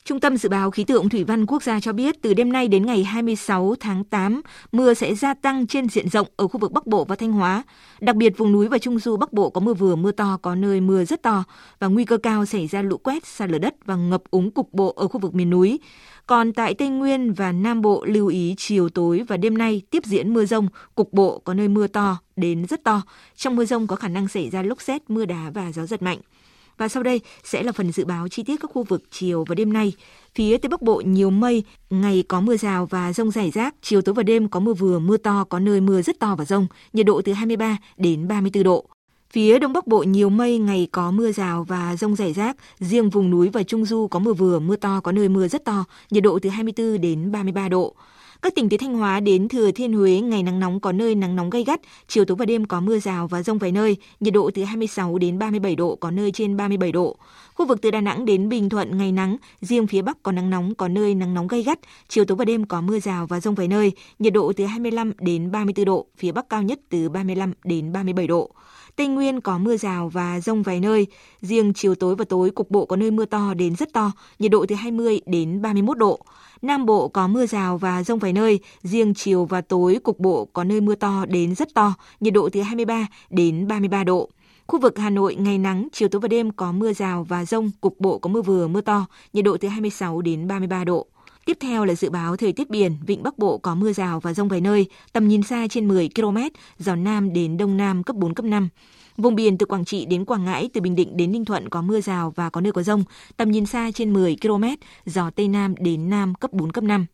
Trung tâm Dự báo Khí tượng Thủy văn Quốc gia cho biết từ đêm nay đến ngày 26 tháng 8, mưa sẽ gia tăng trên diện rộng ở khu vực Bắc Bộ và Thanh Hóa. Đặc biệt vùng núi và Trung Du Bắc Bộ có mưa vừa mưa to, có nơi mưa rất to và nguy cơ cao xảy ra lũ quét, sạt lở đất và ngập úng cục bộ ở khu vực miền núi. Còn tại Tây Nguyên và Nam Bộ lưu ý chiều tối và đêm nay tiếp diễn mưa rông, cục bộ có nơi mưa to đến rất to. Trong mưa rông có khả năng xảy ra lốc xét, mưa đá và gió giật mạnh. Và sau đây sẽ là phần dự báo chi tiết các khu vực chiều và đêm nay. Phía Tây Bắc Bộ nhiều mây, ngày có mưa rào và rông rải rác, chiều tối và đêm có mưa vừa, mưa to, có nơi mưa rất to và rông, nhiệt độ từ 23 đến 34 độ. Phía Đông Bắc Bộ nhiều mây, ngày có mưa rào và rông rải rác, riêng vùng núi và Trung Du có mưa vừa, mưa to, có nơi mưa rất to, nhiệt độ từ 24 đến 33 độ. Các tỉnh từ Thanh Hóa đến Thừa Thiên Huế ngày nắng nóng có nơi nắng nóng gay gắt, chiều tối và đêm có mưa rào và rông vài nơi, nhiệt độ từ 26 đến 37 độ, có nơi trên 37 độ. Khu vực từ Đà Nẵng đến Bình Thuận ngày nắng, riêng phía Bắc có nắng nóng, có nơi nắng nóng gay gắt, chiều tối và đêm có mưa rào và rông vài nơi, nhiệt độ từ 25 đến 34 độ, phía Bắc cao nhất từ 35 đến 37 độ. Tây Nguyên có mưa rào và rông vài nơi, riêng chiều tối và tối cục bộ có nơi mưa to đến rất to, nhiệt độ từ 20 đến 31 độ. Nam Bộ có mưa rào và rông vài nơi, riêng chiều và tối cục bộ có nơi mưa to đến rất to, nhiệt độ từ 23 đến 33 độ. Khu vực Hà Nội ngày nắng, chiều tối và đêm có mưa rào và rông, cục bộ có mưa vừa mưa to, nhiệt độ từ 26 đến 33 độ. Tiếp theo là dự báo thời tiết biển, vịnh Bắc Bộ có mưa rào và rông vài nơi, tầm nhìn xa trên 10 km, gió Nam đến Đông Nam cấp 4, cấp 5. Vùng biển từ Quảng Trị đến Quảng Ngãi, từ Bình Định đến Ninh Thuận có mưa rào và có nơi có rông. Tầm nhìn xa trên 10 km, gió Tây Nam đến Nam cấp 4, cấp 5.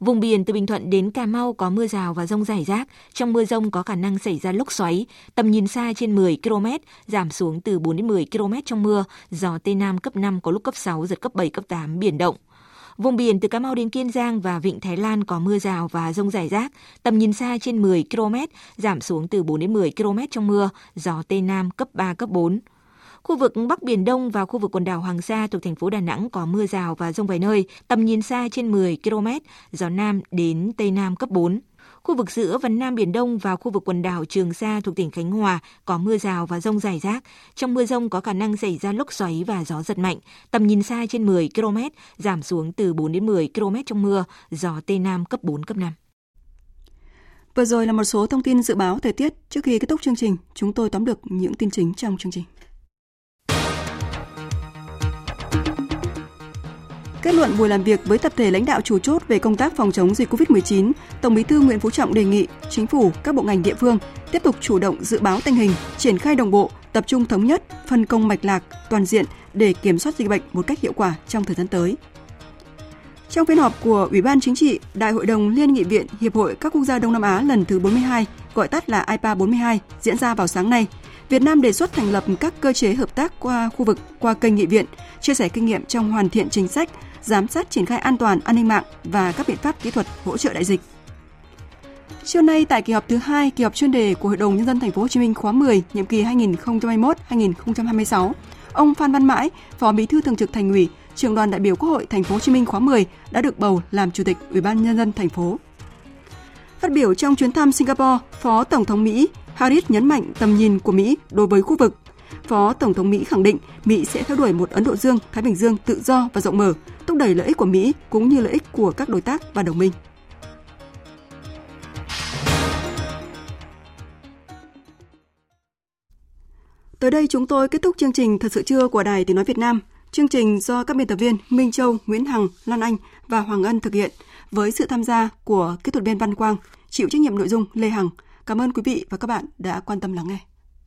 Vùng biển từ Bình Thuận đến Cà Mau có mưa rào và rông rải rác. Trong mưa rông có khả năng xảy ra lốc xoáy. Tầm nhìn xa trên 10 km, giảm xuống từ 4 đến 10 km trong mưa. Gió Tây Nam cấp 5 có lúc cấp 6, giật cấp 7, cấp 8, biển động. Vùng biển từ Cà Mau đến Kiên Giang và Vịnh Thái Lan có mưa rào và rông rải rác, tầm nhìn xa trên 10 km, giảm xuống từ 4 đến 10 km trong mưa, gió Tây Nam cấp 3, cấp 4. Khu vực Bắc Biển Đông và khu vực quần đảo Hoàng Sa thuộc thành phố Đà Nẵng có mưa rào và rông vài nơi, tầm nhìn xa trên 10 km, gió Nam đến Tây Nam cấp 4. Khu vực giữa và Nam Biển Đông và khu vực quần đảo Trường Sa thuộc tỉnh Khánh Hòa có mưa rào và rông rải rác. Trong mưa rông có khả năng xảy ra lốc xoáy và gió giật mạnh. Tầm nhìn xa trên 10 km, giảm xuống từ 4 đến 10 km trong mưa, gió Tây Nam cấp 4, cấp 5. Vừa rồi là một số thông tin dự báo thời tiết. Trước khi kết thúc chương trình, chúng tôi tóm được những tin chính trong chương trình. Kết luận buổi làm việc với tập thể lãnh đạo chủ chốt về công tác phòng chống dịch COVID-19, Tổng Bí thư Nguyễn Phú Trọng đề nghị chính phủ, các bộ ngành địa phương tiếp tục chủ động dự báo tình hình, triển khai đồng bộ, tập trung thống nhất, phân công mạch lạc, toàn diện để kiểm soát dịch bệnh một cách hiệu quả trong thời gian tới. Trong phiên họp của Ủy ban Chính trị, Đại hội đồng Liên nghị viện Hiệp hội các quốc gia Đông Nam Á lần thứ 42, gọi tắt là IPA 42, diễn ra vào sáng nay, Việt Nam đề xuất thành lập các cơ chế hợp tác qua khu vực qua kênh nghị viện, chia sẻ kinh nghiệm trong hoàn thiện chính sách, giám sát triển khai an toàn an ninh mạng và các biện pháp kỹ thuật hỗ trợ đại dịch. Chiều nay tại kỳ họp thứ hai, kỳ họp chuyên đề của Hội đồng nhân dân thành phố Hồ Chí Minh khóa 10, nhiệm kỳ 2021-2026, ông Phan Văn Mãi, Phó Bí thư Thường trực Thành ủy, Trưởng đoàn đại biểu Quốc hội thành phố Hồ Chí Minh khóa 10 đã được bầu làm Chủ tịch Ủy ban nhân dân thành phố. Phát biểu trong chuyến thăm Singapore, Phó Tổng thống Mỹ Harris nhấn mạnh tầm nhìn của Mỹ đối với khu vực. Phó Tổng thống Mỹ khẳng định Mỹ sẽ theo đuổi một Ấn Độ Dương, Thái Bình Dương tự do và rộng mở, thúc đẩy lợi ích của Mỹ cũng như lợi ích của các đối tác và đồng minh. Tới đây chúng tôi kết thúc chương trình Thật sự trưa của Đài Tiếng Nói Việt Nam. Chương trình do các biên tập viên Minh Châu, Nguyễn Hằng, Lan Anh và Hoàng Ân thực hiện với sự tham gia của kỹ thuật viên Văn Quang, chịu trách nhiệm nội dung Lê Hằng. Cảm ơn quý vị và các bạn đã quan tâm lắng nghe.